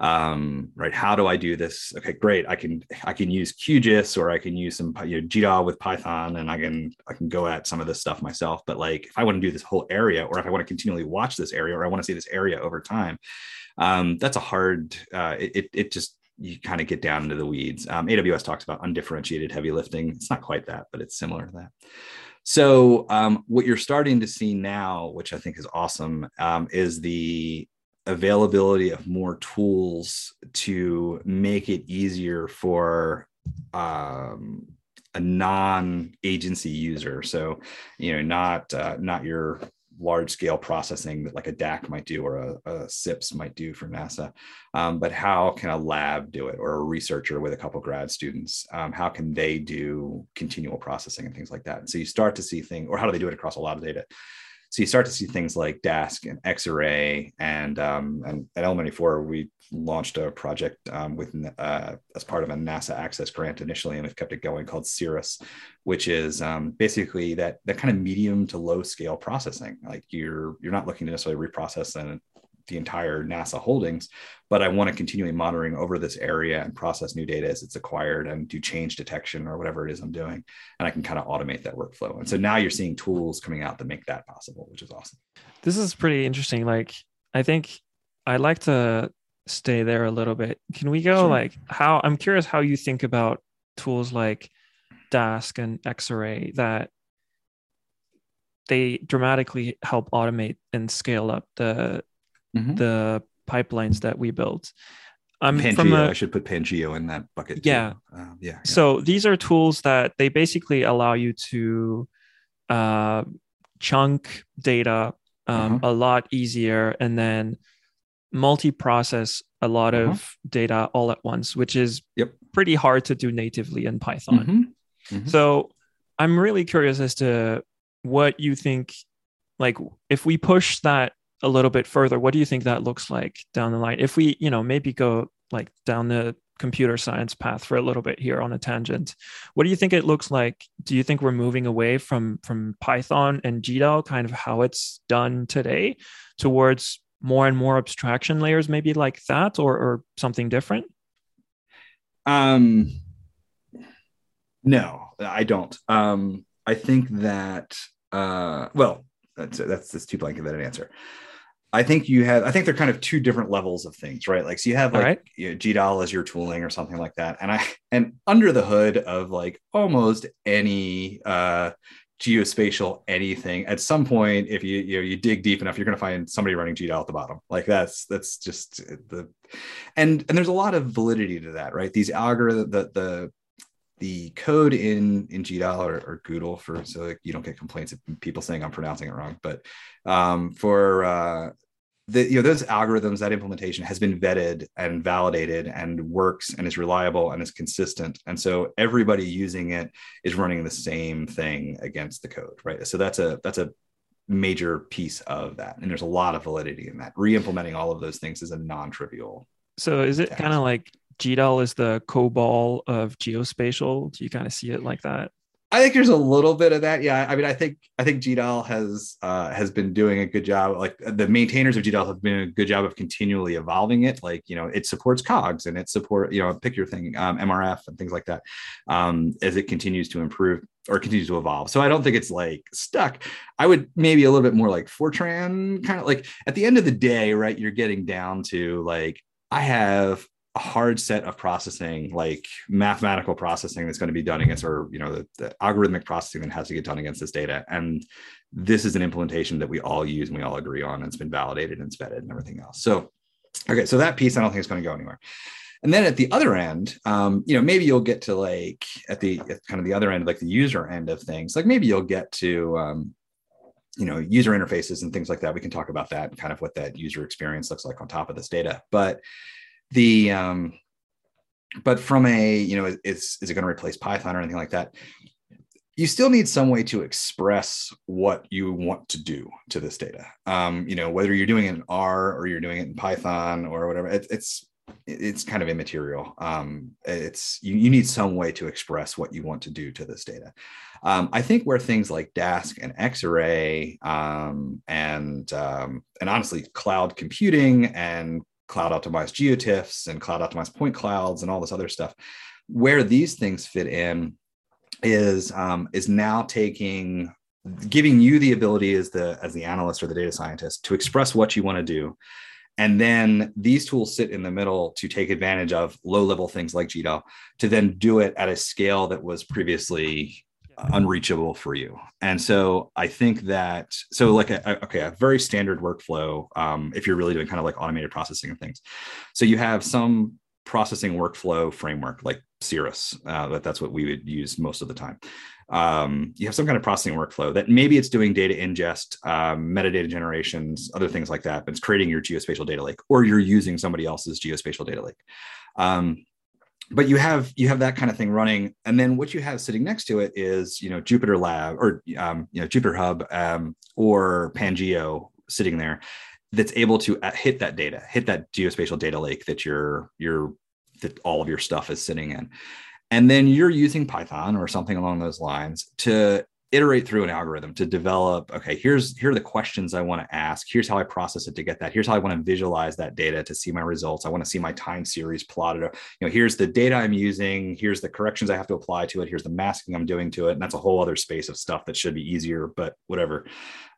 Um, right how do i do this? Okay great i can i can use qgis or i can use some you know, gdal with python and i can i can go at some of this stuff myself. But like if i want to do this whole area or if i want to continually watch this area or i want to see this area over time um, that's a hard uh, it, it just you kind of get down into the weeds. Um, AWS talks about undifferentiated heavy lifting. It's not quite that, but it's similar to that. So um, what you're starting to see now, which I think is awesome, um, is the availability of more tools to make it easier for um, a non-agency user. So, you know, not uh, not your large scale processing that like a DAAC might do or a, a SIPS might do for NASA. Um, but how can a lab do it or a researcher with a couple grad students? Um, how can they do continual processing and things like that? And so you start to see things, or how do they do it across a lot of data? So you start to see things like Dask and Xarray, and um, and at Element 84 we launched a project um, with uh, as part of a NASA Access grant initially, and we've kept it going called Cirrus, which is um, basically that that kind of medium to low scale processing. Like you're you're not looking to necessarily reprocess an the entire NASA holdings, but I want to continually monitoring over this area and process new data as it's acquired and do change detection or whatever it is I'm doing. And I can kind of automate that workflow. And so now you're seeing tools coming out that make that possible, which is awesome. This is pretty interesting. Like, I think I'd like to stay there a little bit. Can we go sure. like how I'm curious how you think about tools like Dask and Xarray that they dramatically help automate and scale up the mm-hmm. the pipelines that we built. Um, Pangeo, a, I should put Pangeo in that bucket. Yeah. Uh, yeah, yeah. So these are tools that they basically allow you to uh, chunk data um, uh-huh. a lot easier and then multi-process a lot uh-huh. of data all at once, which is yep. pretty hard to do natively in Python. Mm-hmm. Mm-hmm. So I'm really curious as to what you think, like if we push that a little bit further, what do you think that looks like down the line? If we, you know, maybe go like down the computer science path for a little bit here on a tangent, what do you think it looks like? Do you think we're moving away from from Python and GDAL, kind of how it's done today, towards more and more abstraction layers, maybe like that, or or something different? Um, no, I don't. Um, I think that uh, well, that's that's, that's too blanket of an answer. I think you have, I think they're kind of two different levels of things, right? Like, so you have like right. you know, GDAL as your tooling or something like that. And I, and under the hood of like almost any, uh, geospatial anything at some point if you you know you dig deep enough you're going to find somebody running GDAL at the bottom like that's that's just the and and there's a lot of validity to that right these algorithm the the the code in in GDAL or, or Goodle for so like you don't get complaints of people saying I'm pronouncing it wrong, but um, for uh, the, you know those algorithms that implementation has been vetted and validated and works and is reliable and is consistent. And so everybody using it is running the same thing against the code right? So that's a that's a major piece of that. And there's a lot of validity in that. Re-implementing all of those things is a non-trivial so is it kind of like GDAL is the COBOL of geospatial do you kind of see it like that I think there's a little bit of that. Yeah, I mean, I think I think GDAL has uh, has been doing a good job. Like the maintainers of GDAL have been a good job of continually evolving it. Like you know, it supports COGs and it support you know pick your thing um, MRF and things like that um, as it continues to improve or continues to evolve. So I don't think it's like stuck. I would maybe a little bit more like Fortran kind of like at the end of the day, right? You're getting down to like I have a hard set of processing like mathematical processing that's going to be done against or you know the, the, algorithmic processing that has to get done against this data. And this is an implementation that we all use and we all agree on and it's been validated and it's vetted and everything else. So okay so that piece i don't think is going to go anywhere. And then at the other end um, you know maybe you'll get to like at the at kind of the other end like the user end of things like maybe you'll get to um, you know user interfaces and things like that. We can talk about that and kind of what that user experience looks like on top of this data. But the um, but from a you know is is it going to replace python or anything like that? You still need some way to express what you want to do to this data. Um, you know whether you're doing it in r or you're doing it in python or whatever it, it's it's kind of immaterial. Um, it's you, you need some way to express what you want to do to this data. Um, i think where things like dask and xarray um, and um, and honestly cloud computing and cloud optimized geotiffs and cloud optimized point clouds and all this other stuff. Where these things fit in is um, is now taking giving you the ability as the as the analyst or the data scientist to express what you want to do and then these tools sit in the middle to take advantage of low level things like GDAL to then do it at a scale that was previously unreachable for you. And so I think that so like a, okay, a very standard workflow. Um, if you're really doing kind of like automated processing of things, so you have some processing workflow framework like Cirrus. Uh, that that's what we would use most of the time. Um, you have some kind of processing workflow that maybe it's doing data ingest, um, metadata generations, other things like that, but it's creating your geospatial data lake, or you're using somebody else's geospatial data lake. Um, but you have you have that kind of thing running. And then what you have sitting next to it is you know jupyter lab or um, you know jupyter hub um, or pangeo sitting there that's able to uh, hit that data hit that geospatial data lake that your your that all of your stuff is sitting in. And then you're using python or something along those lines to iterate through an algorithm to develop okay here's here are the questions i want to ask. Here's how i process it to get that. Here's how i want to visualize that data to see my results. I want to see my time series plotted you know here's the data i'm using. Here's the corrections i have to apply to it. Here's the masking i'm doing to it. And that's a whole other space of stuff that should be easier but whatever.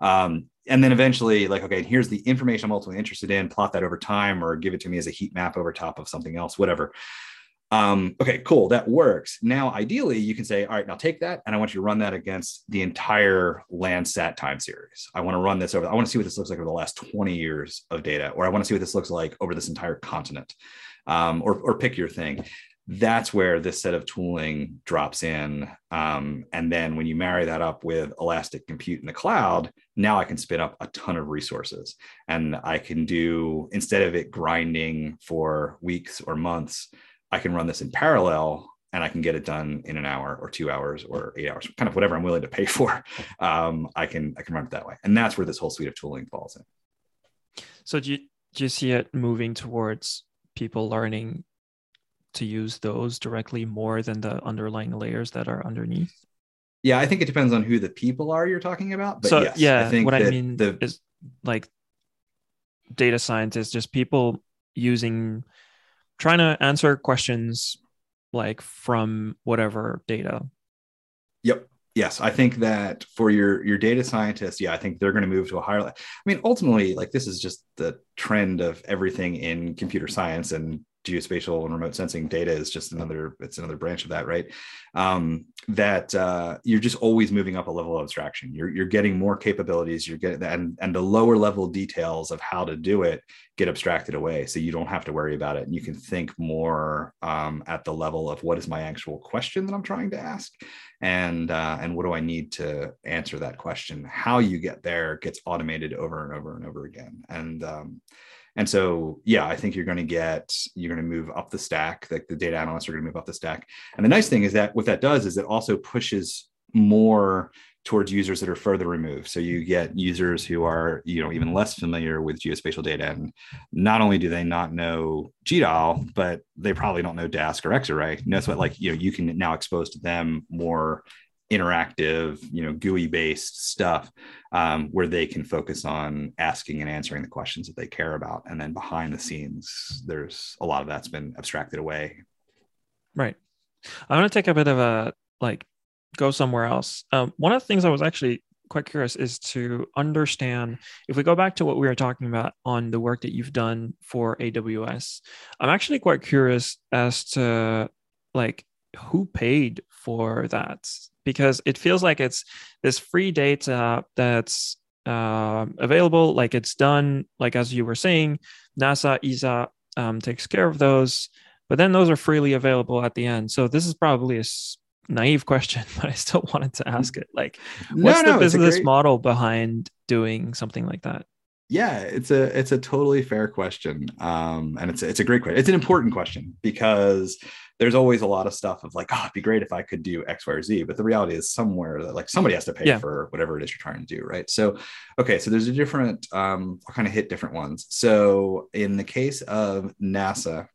Um, and then eventually like okay here's the information i'm ultimately interested in. Plot that over time or give it to me as a heat map over top of something else whatever um, okay, cool, that works. Now, ideally, you can say, all right, now take that, and I want you to run that against the entire Landsat time series. I want to run this over, I want to see what this looks like over the last 20 years of data, or I want to see what this looks like over this entire continent, um, or, or pick your thing. That's where this set of tooling drops in. Um, and then when you marry that up with elastic compute in the cloud, now I can spin up a ton of resources. And I can do, instead of it grinding for weeks or months, I can run this in parallel and I can get it done in an hour or two hours or eight hours, kind of whatever I'm willing to pay for. Um, I can I can run it that way, and that's where this whole suite of tooling falls in. So do you do you see it moving towards people learning to use those directly more than the underlying layers that are underneath? Yeah, I think it depends on who the people are you're talking about. But so yes, yeah, I think what I mean the, is like data scientists, just people using trying to answer questions like from whatever data. Yep. Yes, I think that for your your data scientists, yeah, I think they're going to move to a higher. I mean, ultimately, like this is just the trend of everything in computer science and geospatial and remote sensing data is just another it's another branch of that right? Um, that uh, you're just always moving up a level of abstraction. You're, you're getting more capabilities you're getting and and the lower level details of how to do it get abstracted away so you don't have to worry about it. And you can think more um, at the level of what is my actual question that i'm trying to ask? And uh, and what do i need to answer that question? How you get there gets automated over and over and over again. And um, and so, yeah, I think you're going to get, you're going to move up the stack. Like the data analysts are going to move up the stack. And the nice thing is that what that does is it also pushes more towards users that are further removed. So you get users who are, you know, even less familiar with geospatial data. And not only do they not know GDAL, but they probably don't know Dask or Xarray. And that's what like, you know, you can now expose to them more interactive, you know, GUI based stuff um, where they can focus on asking and answering the questions that they care about. And then behind the scenes, there's a lot of that's been abstracted away. Right. I want to take a bit of a like go somewhere else. Um, one of the things I was actually quite curious is to understand if we go back to what we were talking about on the work that you've done for AWS. I'm actually quite curious as to like who paid for that because it feels like it's this free data that's uh, available like it's done like as you were saying nasa esa um, takes care of those but then those are freely available at the end. So this is probably a naive question but i still wanted to ask it. Like what's no, no, the business great... model behind doing something like that yeah it's a it's a totally fair question um and it's it's a great question it's an important question because there's always a lot of stuff of like, oh, it'd be great if I could do X, Y, or Z. But the reality is somewhere that like somebody has to pay yeah. for whatever it is you're trying to do. Right. So, okay. So there's a different, um, I'll kind of hit different ones. So in the case of NASA,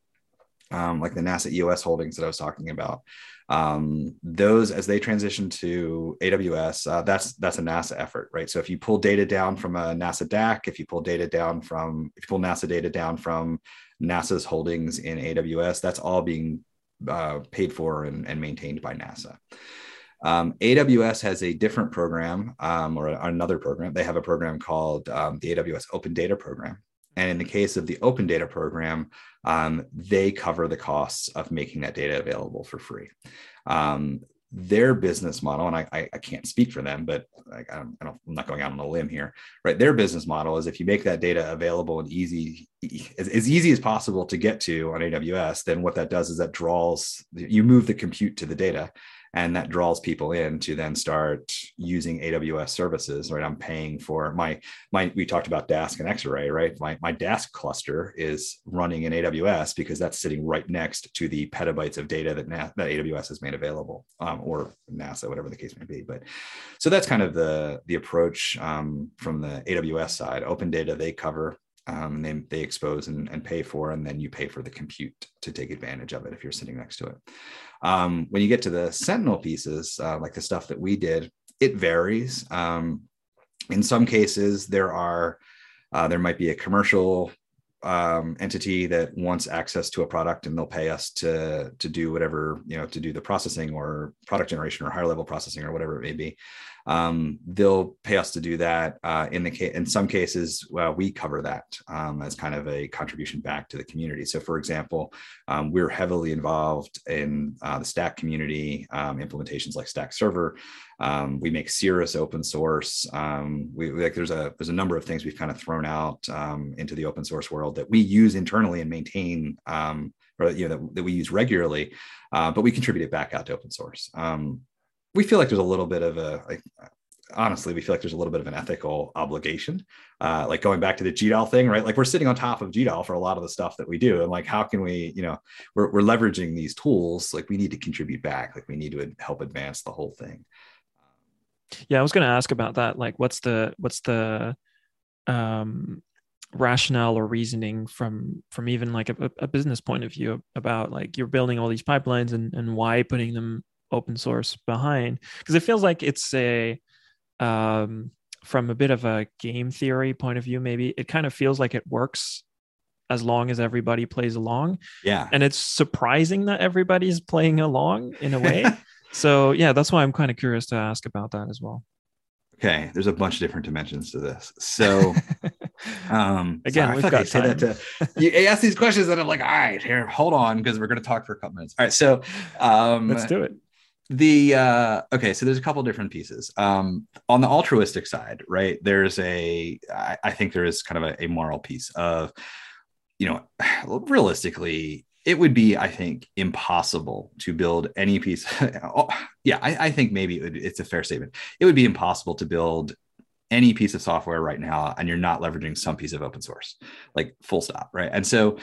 um, like the NASA EOS holdings that I was talking about, um, those as they transition to AWS, uh, that's that's a NASA effort, right? So if you pull data down from a NASA DAAC, if you pull data down from if you pull NASA data down from NASA's holdings in AWS, that's all being uh, paid for and, and, maintained by NASA. Um, AWS has a different program um, or another program. They have a program called um, the AWS Open Data Program. And in the case of the Open Data Program, um, they cover the costs of making that data available for free. Um, their business model, and I, I, can't speak for them, but I, I'm, I'm not going out on a limb here, right? Their business model is if you make that data available and easy, as, as easy as possible to get to on AWS, then what that does is that draws, you move the compute to the data. And that draws people in to then start using aws services right? I'm paying for my my we talked about dask and xarray right? My, my dask cluster is running in aws because that's sitting right next to the petabytes of data that, Na- that aws has made available um, or nasa whatever the case may be. But so that's kind of the the approach um, from the aws side. Open data they cover um, they, they expose and, and pay for, and then you pay for the compute to take advantage of it if you're sitting next to it. Um, when you get to the Sentinel pieces, uh, like the stuff that we did, it varies. Um, in some cases, there are uh, there might be a commercial um, entity that wants access to a product and they'll pay us to to do whatever you know to do the processing or product generation or higher level processing or whatever it may be um, they'll pay us to do that. Uh, in the case, in some cases, well, we cover that um, as kind of a contribution back to the community. So, for example, um, we're heavily involved in uh, the STAC community um, implementations like STAC Server. Um, we make Cirrus open source. Um, we like there's a there's a number of things we've kind of thrown out into the open source world that we use internally and maintain or you know that, that we use regularly, uh, but we contribute it back out to open source. Um, we feel like there's a little bit of a like honestly we feel like there's a little bit of an ethical obligation uh, like going back to the gdal thing right? Like we're sitting on top of gdal for a lot of the stuff that we do. And like how can we you know we're, we're leveraging these tools. Like we need to contribute back. Like we need to help advance the whole thing. Yeah i was going to ask about that. Like what's the what's the um rationale or reasoning from from even like a, a business point of view about like you're building all these pipelines and and why putting them open source behind because it feels like it's a um, from a bit of a game theory point of view maybe it kind of feels like it works as long as everybody plays along. Yeah. And it's surprising that everybody's playing along in a way. So yeah that's why i'm kind of curious to ask about that as well. Okay there's a bunch of different dimensions to this. So um again sorry, we've got say that to you ask these questions and i'm like all right here hold on because we're going to talk for a couple minutes. All right so um let's do it the uh okay so there's a couple different pieces. Um on the altruistic side right there's a i, I think there is kind of a, a moral piece of you know realistically it would be i think impossible to build any piece oh, yeah I, I, think maybe it would, it's a fair statement. It would be impossible to build any piece of software right now and you're not leveraging some piece of open source like full stop right? And so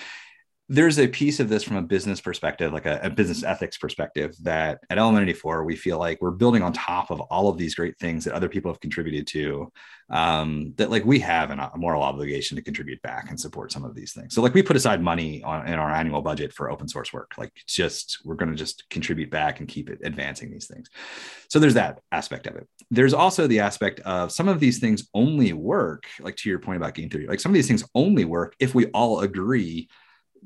there's a piece of this from a business perspective, like a, a, business ethics perspective, that at Element 84, we feel like we're building on top of all of these great things that other people have contributed to. Um, that like we have an, a moral obligation to contribute back and support some of these things. So like we put aside money on in our annual budget for open source work. Like just we're going to just contribute back and keep it advancing these things. So there's that aspect of it. There's also the aspect of some of these things only work, like to your point about game theory, like some of these things only work if we all agree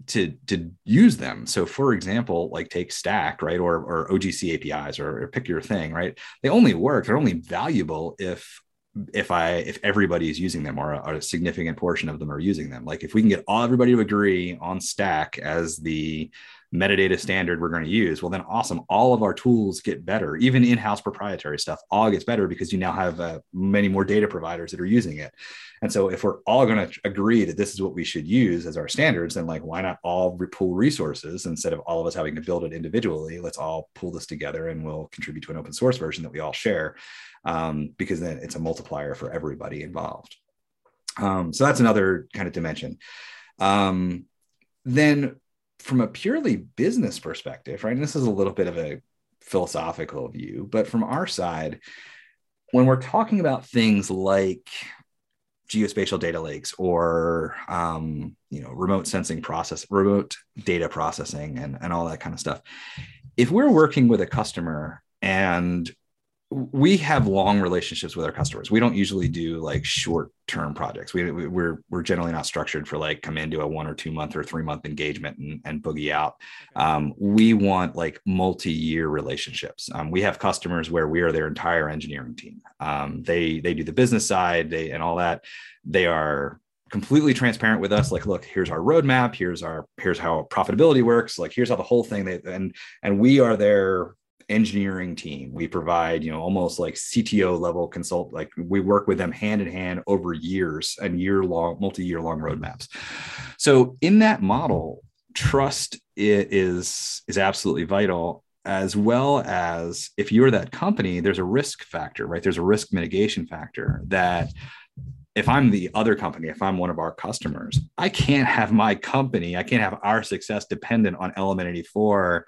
to to use them. So for example, like take STAC, right, or or OGC APIs, or, or pick your thing, right? They only work. They're only valuable if if I if everybody is using them or a, or a, significant portion of them are using them. Like if we can get all everybody to agree on STAC as the metadata standard we're going to use, well, then awesome. All of our tools get better, even in-house proprietary stuff all gets better because you now have uh, many more data providers that are using it. And so if we're all going to agree that this is what we should use as our standards, then like, why not all pool resources instead of all of us having to build it individually? Let's all pull this together and we'll contribute to an open source version that we all share um, because then it's a multiplier for everybody involved. Um, so that's another kind of dimension. Um, then from a purely business perspective, right? And this is a little bit of a philosophical view, but from our side, when we're talking about things like geospatial data lakes or um, you know remote sensing process remote data processing and, and all that kind of stuff if we're working with a customer and we have long relationships with our customers. We don't usually do like short term projects. We, we're, we're generally not structured for like come in do a one or two month or three month engagement and, and boogie out. Um, we want like multi year relationships. Um, we have customers where we are their entire engineering team. Um, they they do the business side they and all that. They are completely transparent with us like look here's our roadmap here's our here's how profitability works like here's how the whole thing they, and and we are their engineering team. We provide, you know, almost like CTO level consult. Like we work with them hand in hand over years and year long, multi year long roadmaps. So in that model, trust is is absolutely vital. as well as if you're that company, there's a risk factor, right? There's a risk mitigation factor that if I'm the other company, if I'm one of our customers, I can't have my company, I can't have our success dependent on Element 84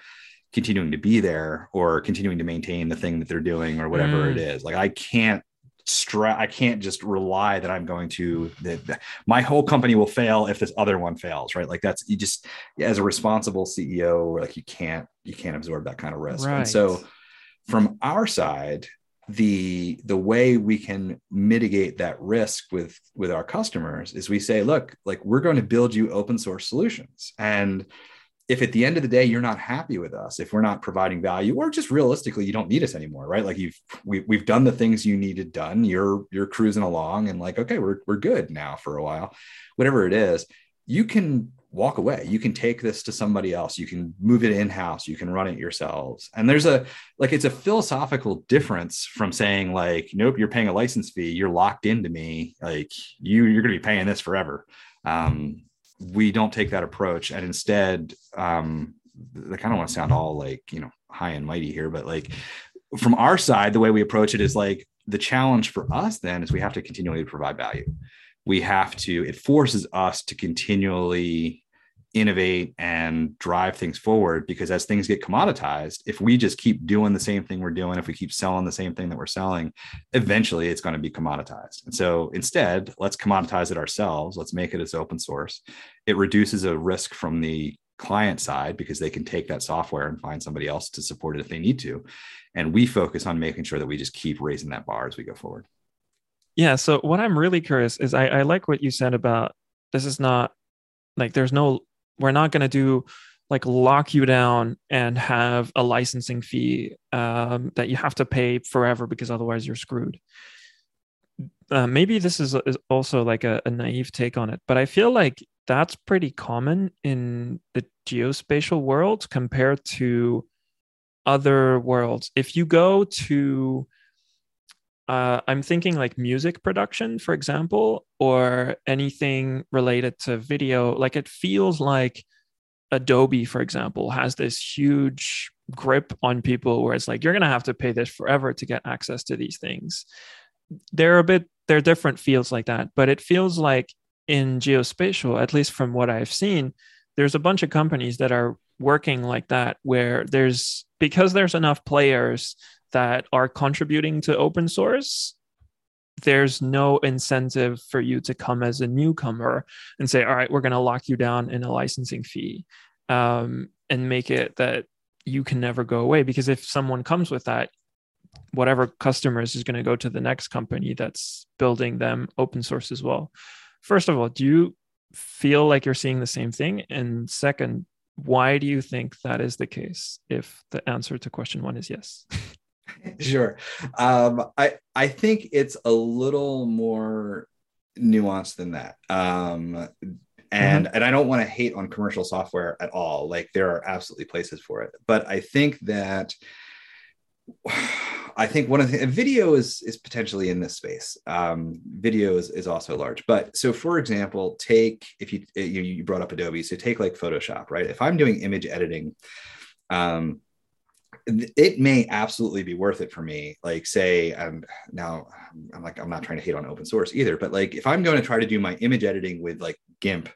continuing to be there or continuing to maintain the thing that they're doing or whatever mm. it is. Like I can't stra- I can't just rely that I'm going to that my whole company will fail if this other one fails, right? Like that's you just as a responsible CEO, like you can't you can't absorb that kind of risk. Right. And so from our side, the the way we can mitigate that risk with with our customers is we say look like we're going to build you open source solutions and if at the end of the day you're not happy with us if we're not providing value or just realistically you don't need us anymore right? Like you've we, we've done the things you needed done. You're you're cruising along and like okay we're, we're good now for a while whatever it is you can walk away. You can take this to somebody else. You can move it in house you can run it yourselves. And there's a like it's a philosophical difference from saying like nope you're paying a license fee. You're locked into me. Like you you're going to be paying this forever. Um, we don't take that approach. And instead um, i kind of want to sound all like you know high and mighty here but like from our side the way we approach it is like the challenge for us then is we have to continually provide value. We have to it forces us to continually innovate and drive things forward because as things get commoditized if we just keep doing the same thing we're doing if we keep selling the same thing that we're selling eventually it's going to be commoditized. And so instead let's commoditize it ourselves. Let's make it as open source. It reduces a risk from the client side because they can take that software and find somebody else to support it if they need to. And we focus on making sure that we just keep raising that bar as we go forward. Yeah so what i'm really curious is i, I like what you said about this is not like there's no we're not going to do like lock you down and have a licensing fee um, that you have to pay forever because otherwise you're screwed. Uh, maybe this is, is also like a, a, naive take on it, but I feel like that's pretty common in the geospatial world compared to other worlds. If you go to uh, I'm thinking like music production, for example, or anything related to video. Like it feels like Adobe, for example, has this huge grip on people where it's like you're gonna have to pay this forever to get access to these things. They're a bit they're different fields like that, but it feels like in geospatial, at least from what I've seen, there's a bunch of companies that are working like that where there's because there's enough players that are contributing to open source there's no incentive for you to come as a newcomer and say all right we're going to lock you down in a licensing fee um, and make it that you can never go away. Because if someone comes with that whatever customers is going to go to the next company that's building them open source as well. First of all do you feel like you're seeing the same thing? And second why do you think that is the case? If the answer to question one is yes sure. Um, I I think it's a little more nuanced than that. Um, and mm-hmm. and I don't want to hate on commercial software at all. Like there are absolutely places for it, but I think that I think one of the video is is potentially in this space. Um, video is, is also large, but so for example, take if you you, you brought up Adobe, so take like Photoshop, right? If I'm doing image editing, um, it may absolutely be worth it for me. Like, say, I'm now I'm like I'm not trying to hate on open source either, but like if I'm going to try to do my image editing with like GIMP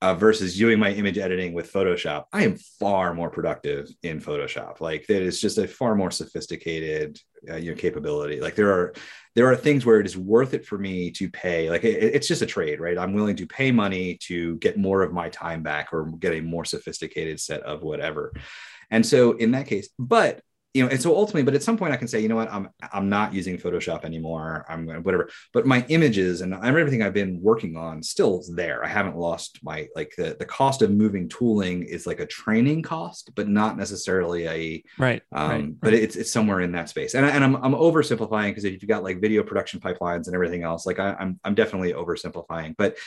uh, versus doing my image editing with Photoshop, I am far more productive in Photoshop. Like that is just a far more sophisticated uh, you know capability. Like there are there are things where it is worth it for me to pay. Like it, it's just a trade, right? I'm willing to pay money to get more of my time back or get a more sophisticated set of whatever. And so in that case, but you know, and so ultimately, but at some point I can say, you know what, I'm I'm not using Photoshop anymore. I'm whatever. But my images and everything I've been working on still is there. I haven't lost my like the, the cost of moving tooling is like a training cost, but not necessarily a right. Um, right, But it's it's somewhere in that space. And, and I'm I'm oversimplifying because if you've got like video production pipelines and everything else, like I, I'm I'm definitely oversimplifying. But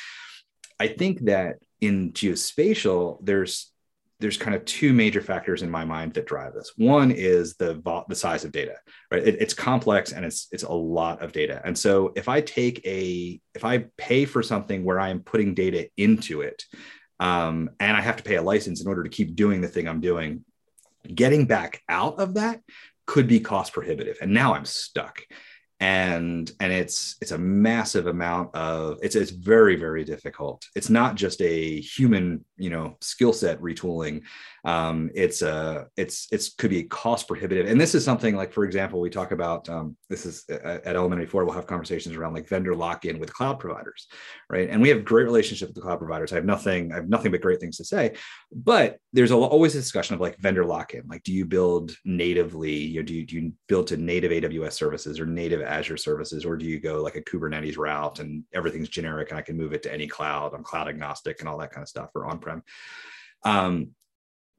I think that in geospatial, there's there's kind of two major factors in my mind that drive this. One is the the size of data, right? It, it's complex and it's it's a lot of data. And so if I take a if I pay for something where I am putting data into it, um, and I have to pay a license in order to keep doing the thing I'm doing, getting back out of that could be cost prohibitive and now i'm stuck and and it's it's a massive amount of it's it's very very difficult. It's not just a human you know skill set retooling um, it's a it's it's could be cost prohibitive. And this is something like for example we talk about um, this is at, at Element 84 we'll have conversations around like vendor lock-in with cloud providers right? And we have great relationship with the cloud providers. I have nothing i have nothing but great things to say. But there's always a discussion of like vendor lock-in. Like do you build natively? You know, do you, do you build to native aws services or native azure services? Or do you go like a kubernetes route and everything's generic and i can move it to any cloud? I'm cloud agnostic and all that kind of stuff or on-prem. Um,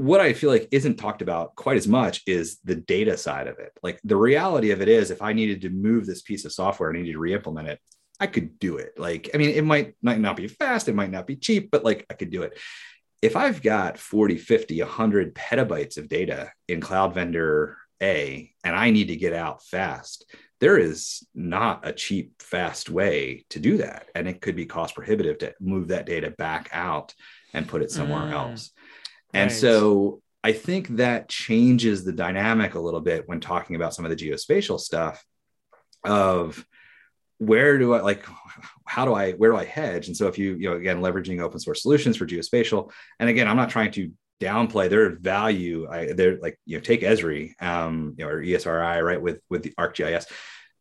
what I feel like isn't talked about quite as much is the data side of it. Like the reality of it is, if I needed to move this piece of software and I needed to re-implement it, I could do it. Like, I mean, it might, might not be fast, it might not be cheap, but like I could do it. If I've got 40, 50, 100 petabytes of data in Cloud Vendor A and I need to get out fast, there is not a cheap, fast way to do that. And it could be cost prohibitive to move that data back out and put it somewhere mm. else. And right. so I think that changes the dynamic a little bit when talking about some of the geospatial stuff of where do I like how do I where do I hedge? And so if you, you know, again, leveraging open source solutions for geospatial, and again, I'm not trying to downplay their value. I they're like, you know, take Esri, um, you know, or ESRI, right, with with the ArcGIS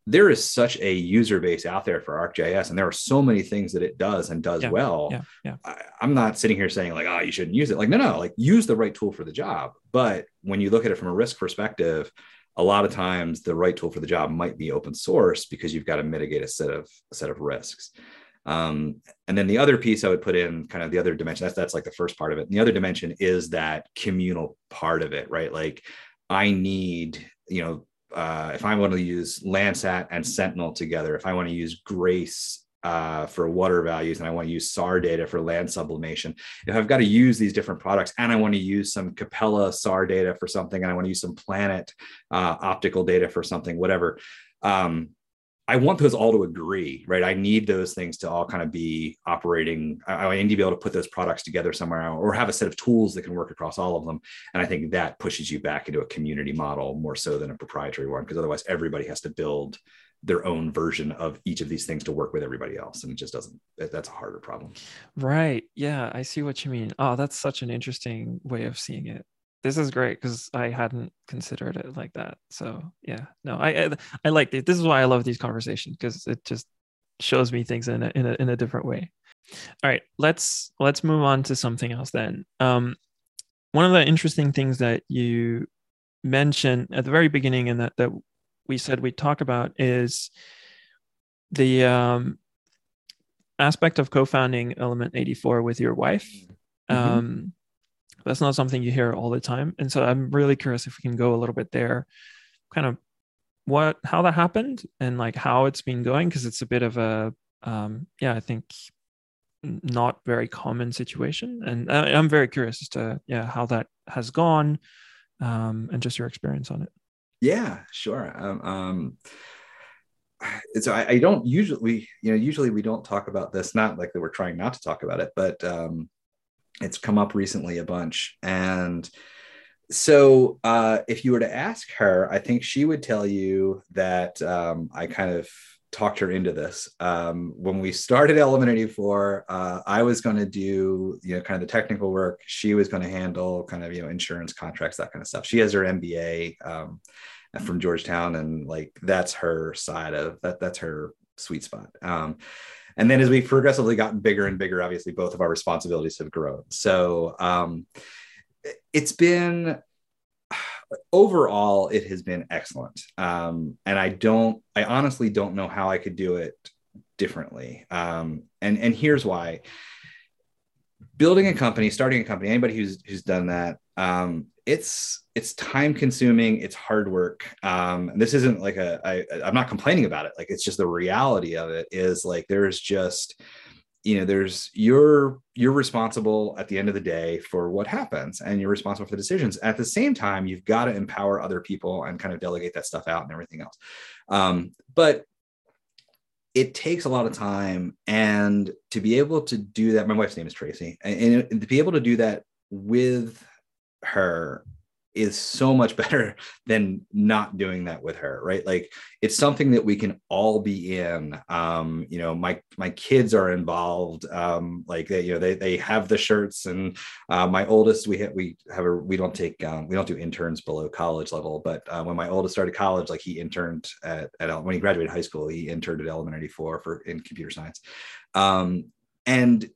there is such a user base out there for ArcGIS, and there are so many things that it does and does yeah, well. Yeah, yeah. I, am not sitting here saying like, oh, you shouldn't use it. Like, no, no, like use the right tool for the job. But when you look at it from a risk perspective, a lot of times the right tool for the job might be open source because you've got to mitigate a set of a set of risks. Um, and then the other piece I would put in kind of the other dimension. That's that's like the first part of it. And the other dimension is that communal part of it, right? Like I need you know uh, if I want to use Landsat and Sentinel together, if I want to use Grace uh, for water values and I want to use SAR data for land sublimation, if I've got to use these different products and I want to use some Capella SAR data for something and I want to use some Planet uh, optical data for something, whatever, um, I want those all to agree, right? I need those things to all kind of be operating. I, I need to be able to put those products together somewhere or have a set of tools that can work across all of them. And I think that pushes you back into a community model more so than a proprietary one, because otherwise everybody has to build their own version of each of these things to work with everybody else. And it just doesn't, that's a harder problem. Right. Yeah. I see what you mean. Oh, that's such an interesting way of seeing it this is great because I hadn't considered it like that. So yeah, no, I I, I like it. This is why I love these conversations because it just shows me things in a, in a in a different way. All right, let's let's move on to something else then. Um, one of the interesting things that you mentioned at the very beginning and that that we said we'd talk about is the um, aspect of co-founding Element 84 with your wife. Mm-hmm. Um, that's not something you hear all the time. And so I'm really curious if we can go a little bit there, kind of what how that happened and like how it's been going because it's a bit of a um yeah, I think not very common situation. And I, am very curious as to yeah how that has gone um and just your experience on it. Yeah sure. Um, um so I, I, don't usually you know usually we don't talk about this not like that we're trying not to talk about it but um it's come up recently a bunch. And so uh, if you were to ask her, I think she would tell you that um, I kind of talked her into this. Um, when we started Element 84, uh, I was going to do, you know, kind of the technical work. She was going to handle kind of, you know, insurance contracts, that kind of stuff. She has her MBA um, from Georgetown and like, that's her side of that. That's her sweet spot. Um, and then as we've progressively gotten bigger and bigger, obviously both of our responsibilities have grown. So um, it's been overall, it has been excellent. Um, and I don't, I honestly don't know how I could do it differently. Um, and and here's why. Building a company, starting a company, anybody who's who's done that, um, it's it's time consuming it's hard work. Um this isn't like a I, i'm not complaining about it. Like it's just the reality of it is like there's just you know there's you're you're responsible at the end of the day for what happens and you're responsible for the decisions. At the same time you've got to empower other people and kind of delegate that stuff out and everything else. Um, but it takes a lot of time and to be able to do that my wife's name is tracy and, and to be able to do that with her is so much better than not doing that with her right? Like it's something that we can all be in. Um you know my my kids are involved. Um like they you know they they have the shirts and uh, my oldest we have we have a we don't take um, we don't do interns below college level but uh, when my oldest started college like he interned at, at when he graduated high school he interned at element 84 for in computer science. Um and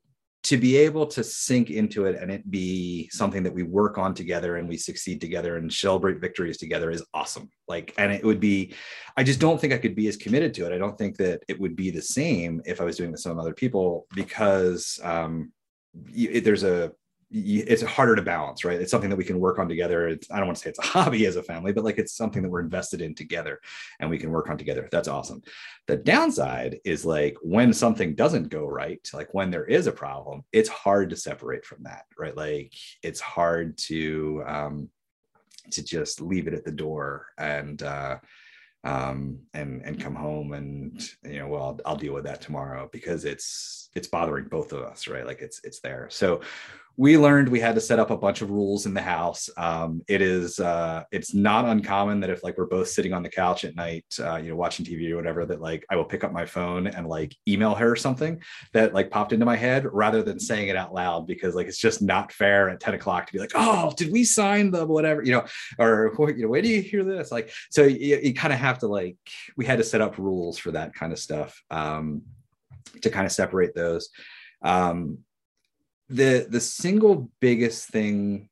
to be able to sink into it and it be something that we work on together and we succeed together and celebrate victories together is awesome. Like and it would be i just don't think i could be as committed to it. I don't think that it would be the same if i was doing with some other people because um, it, there's a it's harder to balance, right? It's something that we can work on together. It's, I don't want to say it's a hobby as a family, but like it's something that we're invested in together and we can work on together. That's awesome. The downside is like when something doesn't go right, like when there is a problem, it's hard to separate from that, right? Like it's hard to, um, to just leave it at the door and, uh, um, and and come home and you know well I'll, I'll, deal with that tomorrow because it's it's bothering both of us right like it's it's there so we learned we had to set up a bunch of rules in the house. Um, it is uh, it's not uncommon that if like we're both sitting on the couch at night, uh, you know, watching TV or whatever, that like I will pick up my phone and like email her something that like popped into my head rather than saying it out loud because like it's just not fair at 10 o'clock to be like, oh, did we sign the whatever, you know, or you know, where do you hear this? Like, so you, you kind of have to like we had to set up rules for that kind of stuff um, to kind of separate those. Um, the the single biggest thing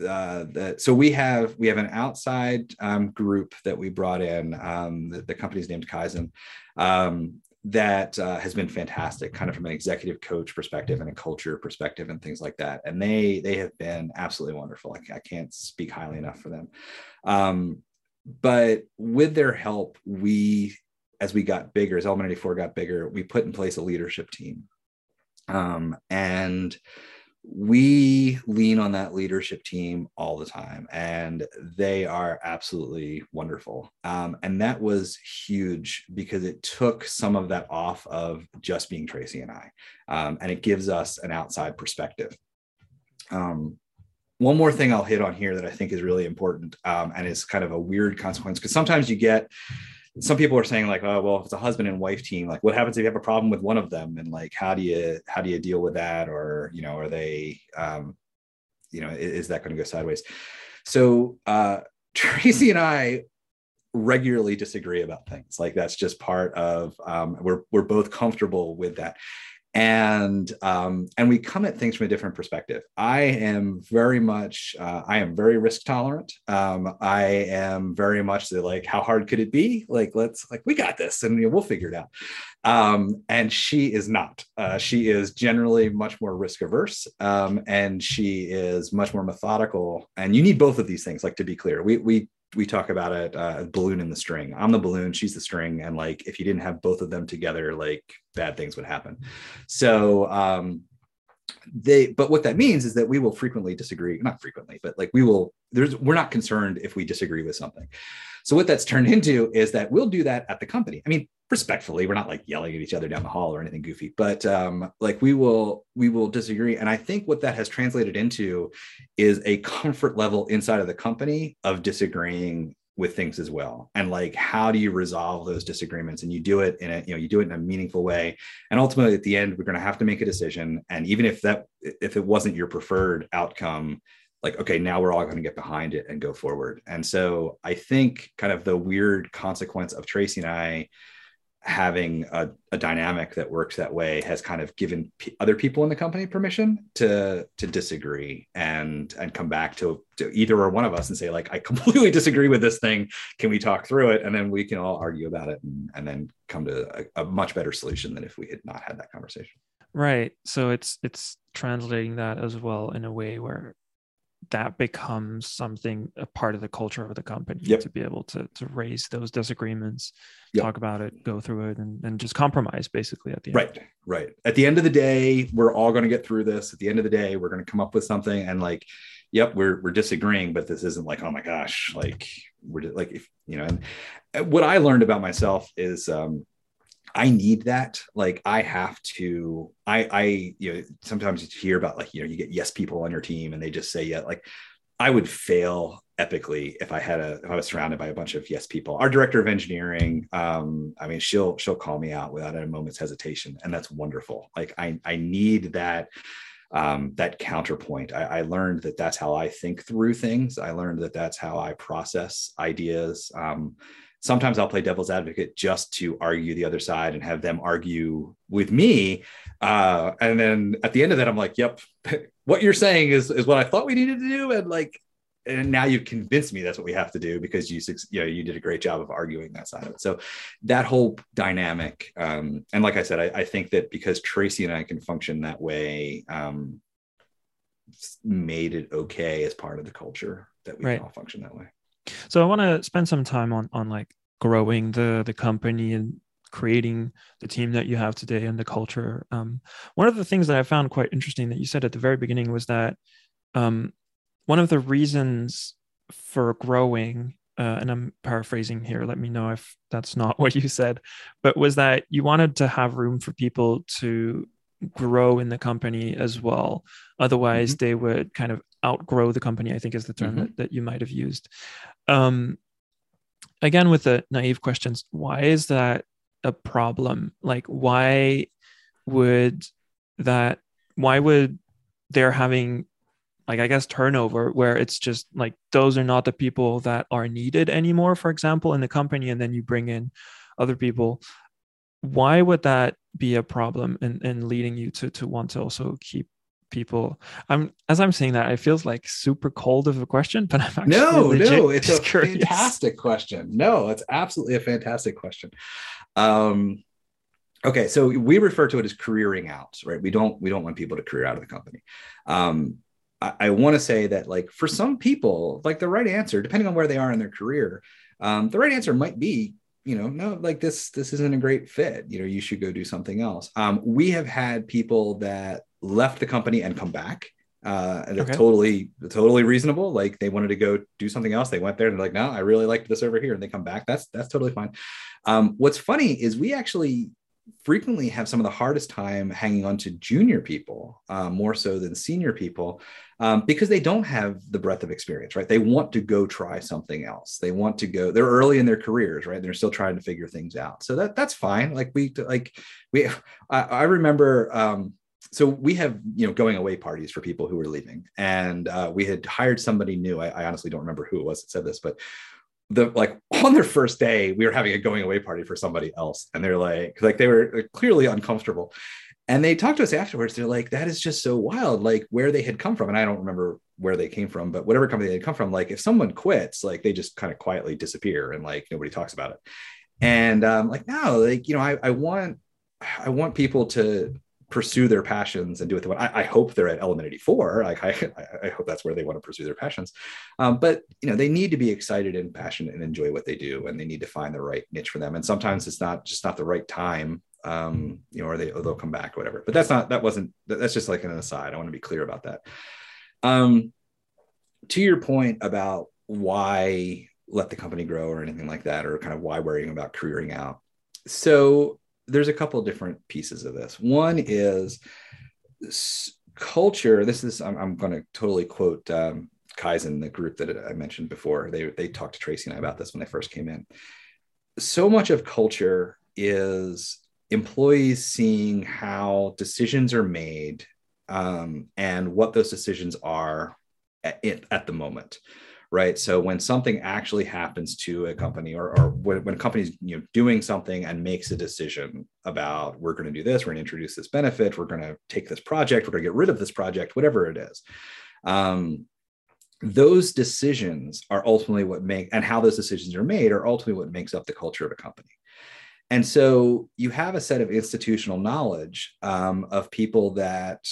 uh, that so we have we have an outside um, group that we brought in. Um, the, the company's named Kaizen. Um, that uh, has been fantastic, kind of from an executive coach perspective and a culture perspective and things like that. And they they have been absolutely wonderful. I, I can't speak highly enough for them. Um, but with their help, we as we got bigger, as Element 84 got bigger, we put in place a leadership team um, and we lean on that leadership team all the time, and they are absolutely wonderful. Um, and that was huge because it took some of that off of just being Tracy and I, um, and it gives us an outside perspective. Um, one more thing I'll hit on here that I think is really important um, and is kind of a weird consequence because sometimes you get some people are saying like oh well if it's a husband and wife team like what happens if you have a problem with one of them? And like how do you how do you deal with that? Or you know are they um you know is, is that going to go sideways? So uh tracy and i regularly disagree about things. Like that's just part of um, we're we're both comfortable with that and um, and we come at things from a different perspective. I am very much uh, I am very risk tolerant. Um, I am very much the, like how hard could it be? Like let's like we got this and we'll figure it out. Um, and she is not. Uh, she is generally much more risk averse, um, and she is much more methodical. And you need both of these things. Like to be clear, we we we talk about it uh, balloon and the string. I'm the balloon she's the string and like if you didn't have both of them together like bad things would happen. So um they but what that means is that we will frequently disagree not frequently but like we will there's we're not concerned if we disagree with something so what that's turned into is that we'll do that at the company. I mean respectfully we're not like yelling at each other down the hall or anything goofy but um like we will we will disagree. And i think what that has translated into is a comfort level inside of the company of disagreeing with things as well. And like how do you resolve those disagreements? And you do it in a you know you do it in a meaningful way. And ultimately at the end we're going to have to make a decision. And even if that if it wasn't your preferred outcome like okay now we're all going to get behind it and go forward. And so i think kind of the weird consequence of tracy and i having a, a, dynamic that works that way has kind of given p- other people in the company permission to to disagree and and come back to, to either or one of us and say like i completely disagree with this thing. Can we talk through it? And then we can all argue about it and, and then come to a, a much better solution than if we had not had that conversation. Right. So it's it's translating that as well in a way where that becomes something a part of the culture of the company yep. to be able to to raise those disagreements yep. talk about it go through it and, and just compromise basically at the end right right at the end of the day we're all going to get through this at the end of the day we're going to come up with something and like yep we're we're disagreeing but this isn't like oh my gosh like we're like if you know and what i learned about myself is um I need that. Like I have to, I, I, you know, sometimes you hear about like, you know, you get yes people on your team and they just say, yeah, like I would fail epically if I had a if I was surrounded by a bunch of yes people. Our director of engineering, um, I mean, she'll she'll call me out without a moment's hesitation, and that's wonderful. Like I I need that um, that counterpoint. I, I, learned that that's how I think through things. I learned that that's how I process ideas. Um, sometimes I'll play devil's advocate just to argue the other side and have them argue with me. Uh, and then at the end of that, I'm like, yep, what you're saying is, is what I thought we needed to do. And like, and now you've convinced me that's what we have to do because you you know you did a great job of arguing that side of it so that whole dynamic um, and like i said I, I, think that because tracy and i can function that way um, made it okay as part of the culture that we right. can all function that way so I want to spend some time on on like growing the the company and creating the team that you have today and the culture. Um, one of the things that I found quite interesting that you said at the very beginning was that um, one of the reasons for growing, uh, and I'm paraphrasing here, let me know if that's not what you said, but was that you wanted to have room for people to grow in the company as well. Otherwise, mm-hmm. they would kind of outgrow the company, I think is the term mm-hmm. that, that you might have used. Um, again, with the naive questions, why is that a problem? Like, why would that, why would they're having like i guess turnover where it's just like those are not the people that are needed anymore for example in the company and then you bring in other people why would that be a problem and in, in leading you to to want to also keep people i'm as i'm saying that it feels like super cold of a question but i'm actually no no it's a curious. fantastic question. No it's absolutely a fantastic question. Um okay so we refer to it as careering out right? We don't we don't want people to career out of the company. Um i, I want to say that like for some people like the right answer depending on where they are in their career um, the right answer might be you know no like this this isn't a great fit. You know you should go do something else. Um, we have had people that left the company and come back uh, and okay. totally totally reasonable. Like they wanted to go do something else. They went there and they're like no i really liked this over here and they come back. That's that's totally fine. Um, what's funny is we actually frequently have some of the hardest time hanging on to junior people uh, more so than senior people um, because they don't have the breadth of experience right? They want to go try something else. They want to go they're early in their careers right? They're still trying to figure things out. So that that's fine. Like we like we i, I remember um, so we have you know going away parties for people who are leaving. And uh, we had hired somebody new. I, I honestly don't remember who it was that said this but the like on their first day we were having a going away party for somebody else. And they're like like they were clearly uncomfortable. And they talked to us afterwards. They're like that is just so wild like where they had come from. And i don't remember where they came from but whatever company they had come from like if someone quits like they just kind of quietly disappear and like nobody talks about it. And um like no like you know i, I want i want people to pursue their passions and do it. I, I hope they're at Element 84. Like I, I hope that's where they want to pursue their passions. Um, but you know, they need to be excited and passionate and enjoy what they do, and they need to find the right niche for them. And sometimes it's not just not the right time. Um, you know, or they or they'll come back, or whatever. But that's not that wasn't that's just like an aside. I want to be clear about that. Um, to your point about why let the company grow or anything like that, or kind of why worrying about careering out. So there's a couple of different pieces of this. One is culture. This is I'm, I'm going to totally quote um, Kaizen, the group that I mentioned before. They they talked to Tracy and I about this when they first came in. So much of culture is employees seeing how decisions are made um, and what those decisions are at, at the moment right? So when something actually happens to a company or, or when, when a company's you know, doing something and makes a decision about we're going to do this, we're going to introduce this benefit, we're going to take this project, we're going to get rid of this project, whatever it is. Um, those decisions are ultimately what make and how those decisions are made are ultimately what makes up the culture of a company. And so you have a set of institutional knowledge um, of people that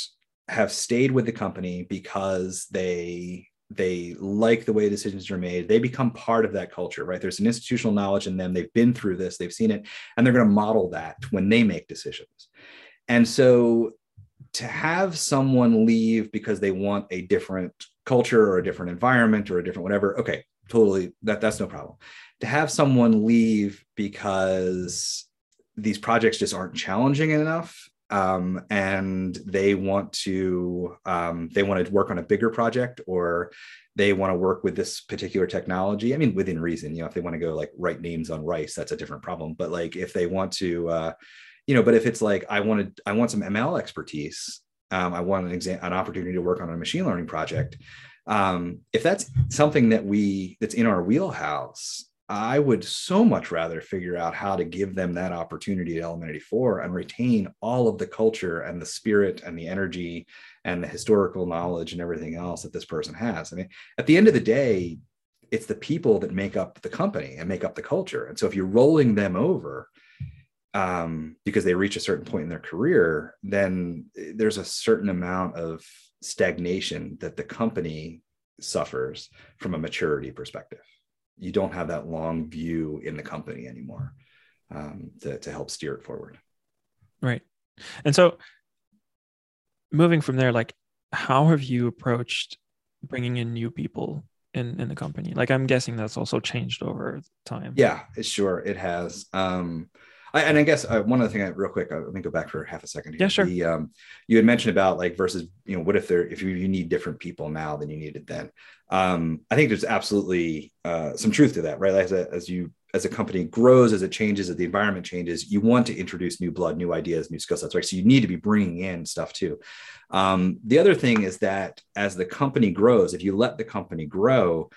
have stayed with the company because they they like the way decisions are made they become part of that culture right? There's an institutional knowledge in them they've been through this they've seen it and they're going to model that when they make decisions. And so to have someone leave because they want a different culture or a different environment or a different whatever okay totally that that's no problem. To have someone leave because these projects just aren't challenging enough um, and they want to um, they want to work on a bigger project or they want to work with this particular technology. I mean within reason you know if they want to go like write names on rice that's a different problem. But like if they want to uh, you know but if it's like i wanted i want some ml expertise um, i want an exam an opportunity to work on a machine learning project um, if that's something that we that's in our wheelhouse I would so much rather figure out how to give them that opportunity at Element 84 and retain all of the culture and the spirit and the energy and the historical knowledge and everything else that this person has. I mean, at the end of the day, it's the people that make up the company and make up the culture. And so if you're rolling them over um, because they reach a certain point in their career, then there's a certain amount of stagnation that the company suffers from a maturity perspective you don't have that long view in the company anymore um, to, to help steer it forward. Right. And so moving from there, like, how have you approached bringing in new people in, in the company? Like, I'm guessing that's also changed over time. Yeah, sure. It has. Um, I, and I guess uh, one other thing, I, real quick, uh, let me go back for half a second. Here. Yeah, sure. The, um, you had mentioned about like versus, you know, what if there, if you, you need different people now than you needed then? Um, I think there's absolutely uh, some truth to that, right? As, a, as you as a company grows, as it changes, as the environment changes, you want to introduce new blood, new ideas, new skill sets, right? So you need to be bringing in stuff too. Um, the other thing is that as the company grows, if you let the company grow,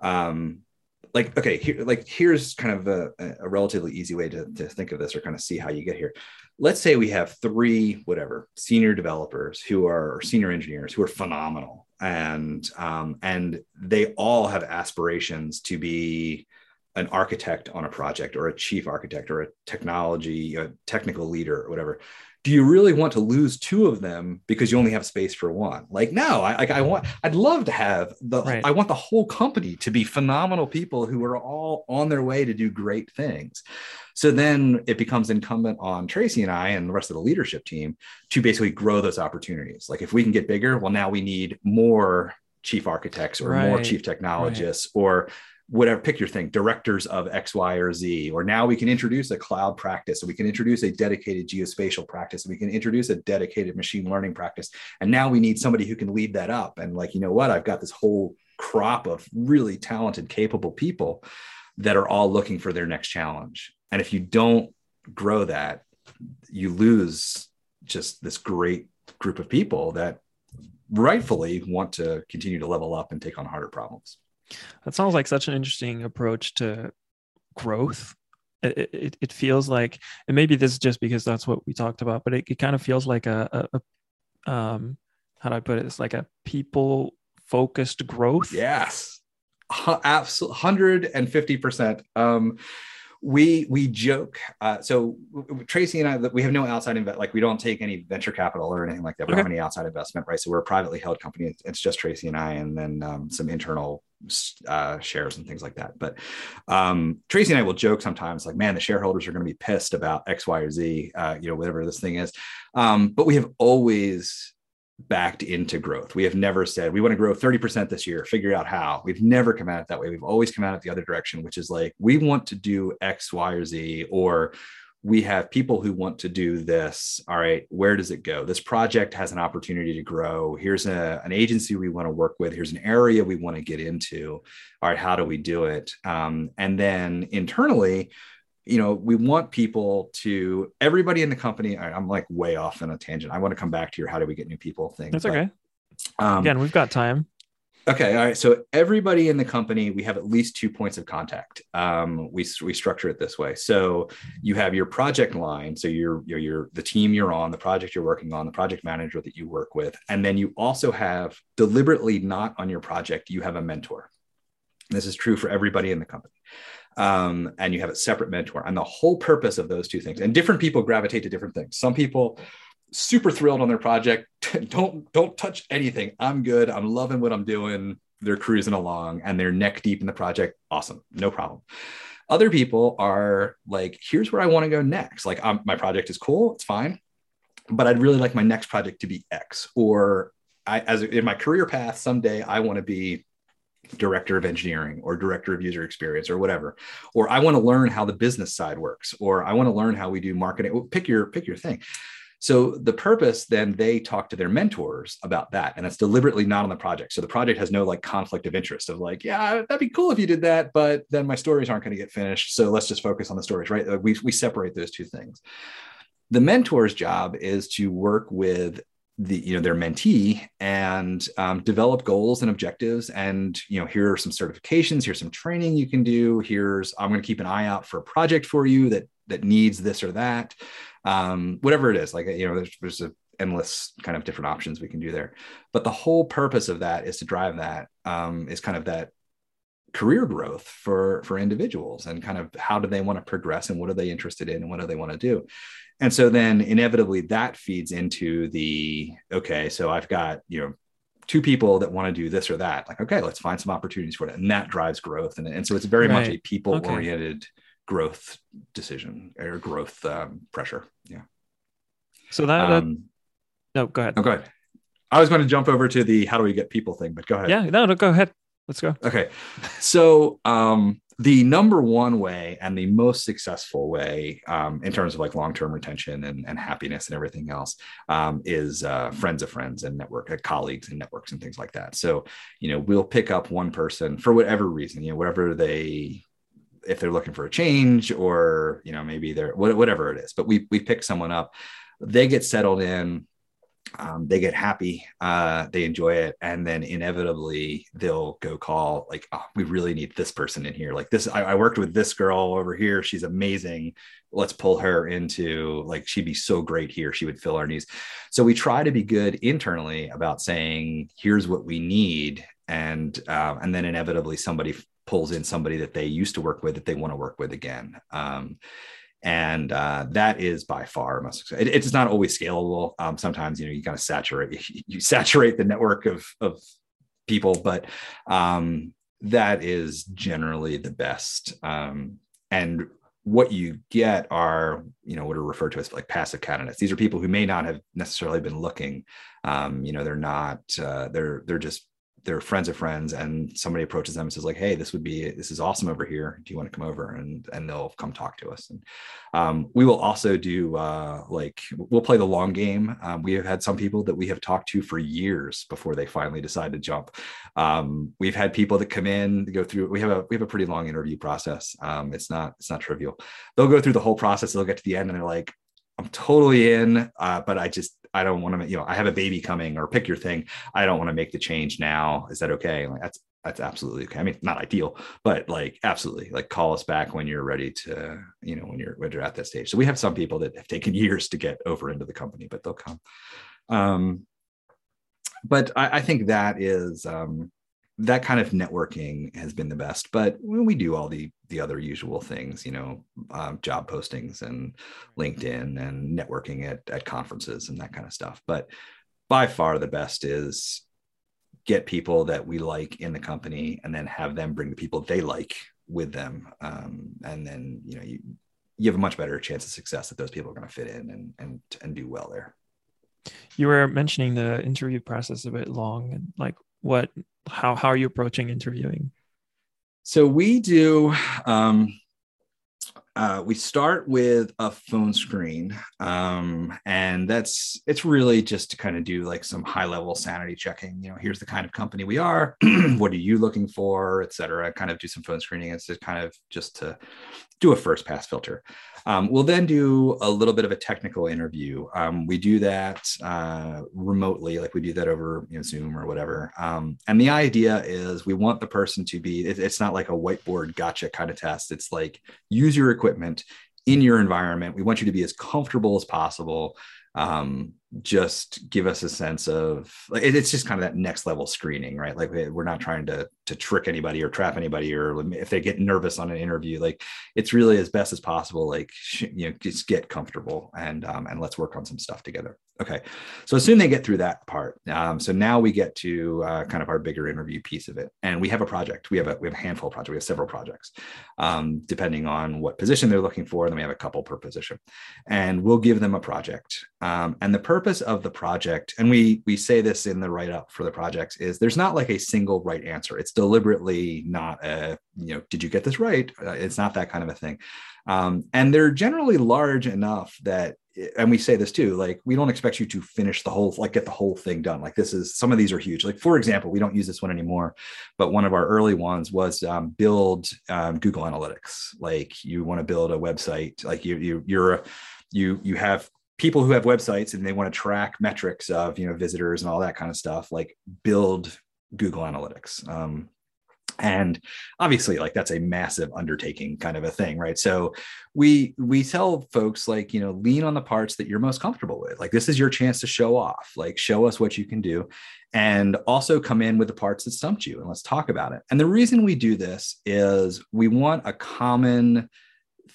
um, like okay here like here's kind of a, a relatively easy way to, to think of this or kind of see how you get here. Let's say we have three whatever senior developers who are senior engineers who are phenomenal. And um, and they all have aspirations to be an architect on a project or a chief architect or a technology a technical leader or whatever do you really want to lose two of them because you only have space for one like no i like i want i'd love to have the right. i want the whole company to be phenomenal people who are all on their way to do great things so then it becomes incumbent on tracy and i and the rest of the leadership team to basically grow those opportunities like if we can get bigger well now we need more chief architects or right. more chief technologists right. or whatever pick your thing directors of x y or z or now we can introduce a cloud practice. Or we can introduce a dedicated geospatial practice. We can introduce a dedicated machine learning practice. And now we need somebody who can lead that up. And like you know what? I've got this whole crop of really talented capable people that are all looking for their next challenge. And if you don't grow that you lose just this great group of people that rightfully want to continue to level up and take on harder problems that sounds like such an interesting approach to growth. It, it, it feels like, and maybe this is just because that's what we talked about, but it, it kind of feels like a, a, a um, how do I put it? It's like a people focused growth. Yes. Absolutely. 150%. Um, we we joke. Uh, so Tracy and I, we have no outside invest. Like we don't take any venture capital or anything like that. We okay. don't have any outside investment, right? So we're a privately held company. It's just Tracy and I, and then um, some internal uh, shares and things like that. But um, Tracy and I will joke sometimes, like, man, the shareholders are going to be pissed about X, Y, or Z, uh, you know, whatever this thing is. Um, but we have always backed into growth. We have never said we want to grow 30% this year, figure out how. We've never come at it that way. We've always come at it the other direction, which is like we want to do X, Y, or Z, or we have people who want to do this. All right, where does it go? This project has an opportunity to grow. Here's a, an agency we want to work with. Here's an area we want to get into. All right, how do we do it? Um, and then internally, you know, we want people to everybody in the company. I'm like way off on a tangent. I want to come back to your how do we get new people thing. That's but, okay. Um, Again, we've got time. Okay, all right. So everybody in the company, we have at least two points of contact. Um, we we structure it this way. So you have your project line. So you're, you're you're the team you're on, the project you're working on, the project manager that you work with, and then you also have deliberately not on your project. You have a mentor. This is true for everybody in the company um, and you have a separate mentor. And the whole purpose of those two things, and different people gravitate to different things. Some people super thrilled on their project. don't don't touch anything. I'm good. I'm loving what I'm doing. They're cruising along and they're neck deep in the project. Awesome, no problem. Other people are like, here's where I want to go next. Like, I'm, my project is cool, it's fine, but I'd really like my next project to be X. Or I, as in my career path, someday I want to be director of engineering or director of user experience or whatever or i want to learn how the business side works or i want to learn how we do marketing pick your pick your thing So the purpose, then they talk to their mentors about that. And that's deliberately not on the project. So the project has no like conflict of interest of like, yeah, that'd be cool if you did that, but then my stories aren't going to get finished. So let's just focus on the stories, right? We, we separate those two things. The mentor's job is to work with the you know their mentee and um, develop goals and objectives and you know here are some certifications here's some training you can do here's i'm going to keep an eye out for a project for you that that needs this or that um, whatever it is like you know there's, there's a endless kind of different options we can do there. But the whole purpose of that is to drive that um, is kind of that career growth for for individuals and kind of how do they want to progress and what are they interested in and what do they want to do and so then inevitably that feeds into the okay so i've got you know two people that want to do this or that. Like okay let's find some opportunities for it. And that drives growth. And, and so it's very right. much a people oriented okay. growth decision or growth um, pressure. Yeah. So that, um, no go ahead. no go ahead. I was going to jump over to the how do we get people thing but go ahead. Yeah no no go ahead. Let's go. Okay. So um the number one way and the most successful way um, in terms of like long-term retention and, and happiness and everything else um, is uh, friends of friends and network uh, colleagues and networks and things like that. So you know we'll pick up one person for whatever reason you know whatever they if they're looking for a change or you know maybe they're whatever it is but we we pick someone up. They get settled in um, they get happy, uh, they enjoy it, and then inevitably they'll go call like, oh, we really need this person in here. Like this, I, I, worked with this girl over here. She's amazing. Let's pull her into like she'd be so great here. She would fill our needs. So we try to be good internally about saying, here's what we need, and um, and then inevitably somebody pulls in somebody that they used to work with that they want to work with again. Um, and uh, that is by far most it, it's not always scalable. Um, sometimes you know you kind of saturate you saturate the network of of people but um, that is generally the best. Um, and what you get are you know what are referred to as like passive candidates. These are people who may not have necessarily been looking. Um, you know they're not uh, they're they're just they're friends of friends and somebody approaches them and says like hey this would be this is awesome over here. Do you want to come over? And and they'll come talk to us. And um, we will also do uh, like we'll play the long game. Um, we have had some people that we have talked to for years before they finally decide to jump. Um, we've had people that come in go through we have a we have a pretty long interview process. Um, it's not it's not trivial. They'll go through the whole process. They'll get to the end and they're like I'm totally in, uh, but I just I don't want to, you know, I have a baby coming or pick your thing. I don't want to make the change now. Is that okay? Like that's that's absolutely okay. I mean, not ideal, but like absolutely like call us back when you're ready to, you know, when you're when you're at that stage. So we have some people that have taken years to get over into the company, but they'll come. Um, but I, I think that is um, that kind of networking has been the best. But when we do all the the other usual things, you know, um, job postings and LinkedIn and networking at at conferences and that kind of stuff. But by far the best is get people that we like in the company and then have them bring the people they like with them um, and then you know you you have a much better chance of success that those people are going to fit in and and and do well there you were mentioning the interview process a bit long and like what how how are you approaching interviewing? So we do um, uh, we start with a phone screen um, and that's it's really just to kind of do like some high level sanity checking you know here's the kind of company we are what are you looking for et cetera kind of do some phone screening. It's just kind of just to do a first pass filter um, we'll then do a little bit of a technical interview. Um, we do that uh, remotely, like we do that over you know, Zoom or whatever. Um, and the idea is we want the person to be, it, it's not like a whiteboard gotcha kind of test. It's like use your equipment in your environment. We want you to be as comfortable as possible um, just give us a sense of like it's just kind of that next level screening right? Like we're not trying to to trick anybody or trap anybody or if they get nervous on an interview like it's really as best as possible like you know just get comfortable and um, and let's work on some stuff together okay. So assume they get through that part um, so now we get to uh, kind of our bigger interview piece of it. And we have a project. We have a we have a handful of projects. We have several projects um, depending on what position they're looking for. Then we have a couple per position. And we'll give them a project. Um, and the purpose of the project, and we we say this in the write up for the projects, is there's not like a single right answer. It's deliberately not a you know, did you get this right? Uh, it's not that kind of a thing, um, and they're generally large enough that and we say this too like we don't expect you to finish the whole like get the whole thing done. Like this is some of these are huge. Like for example we don't use this one anymore but one of our early ones was um, build um, google analytics. Like you want to build a website like you, you you're a, you you have people who have websites and they want to track metrics of you know visitors and all that kind of stuff like build google analytics. Um, and obviously like that's a massive undertaking kind of a thing right? So we we tell folks like you know lean on the parts that you're most comfortable with. Like this is your chance to show off. Like show us what you can do. And also come in with the parts that stumped you and let's talk about it. And the reason we do this is we want a common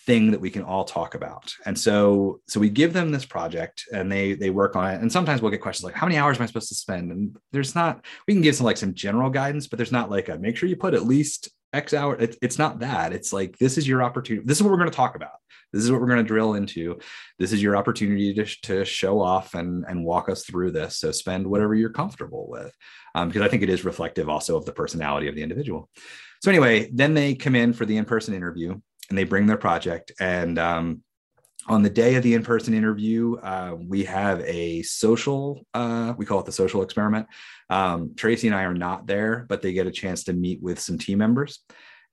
thing that we can all talk about. And so so we give them this project and they they work on it. And sometimes we'll get questions like how many hours am i supposed to spend? And there's not we can give some like some general guidance but there's not like a make sure you put at least x hour it, it's not that. It's like this is your opportunity this is what we're going to talk about. This is what we're going to drill into. This is your opportunity to, to show off and and walk us through this. So spend whatever you're comfortable with. Um, because i think it is reflective also of the personality of the individual. So anyway then they come in for the in-person interview and they bring their project. And um, on the day of the in-person interview, uh, we have a social. Uh, we call it the social experiment. Um, Tracy and I are not there, but they get a chance to meet with some team members.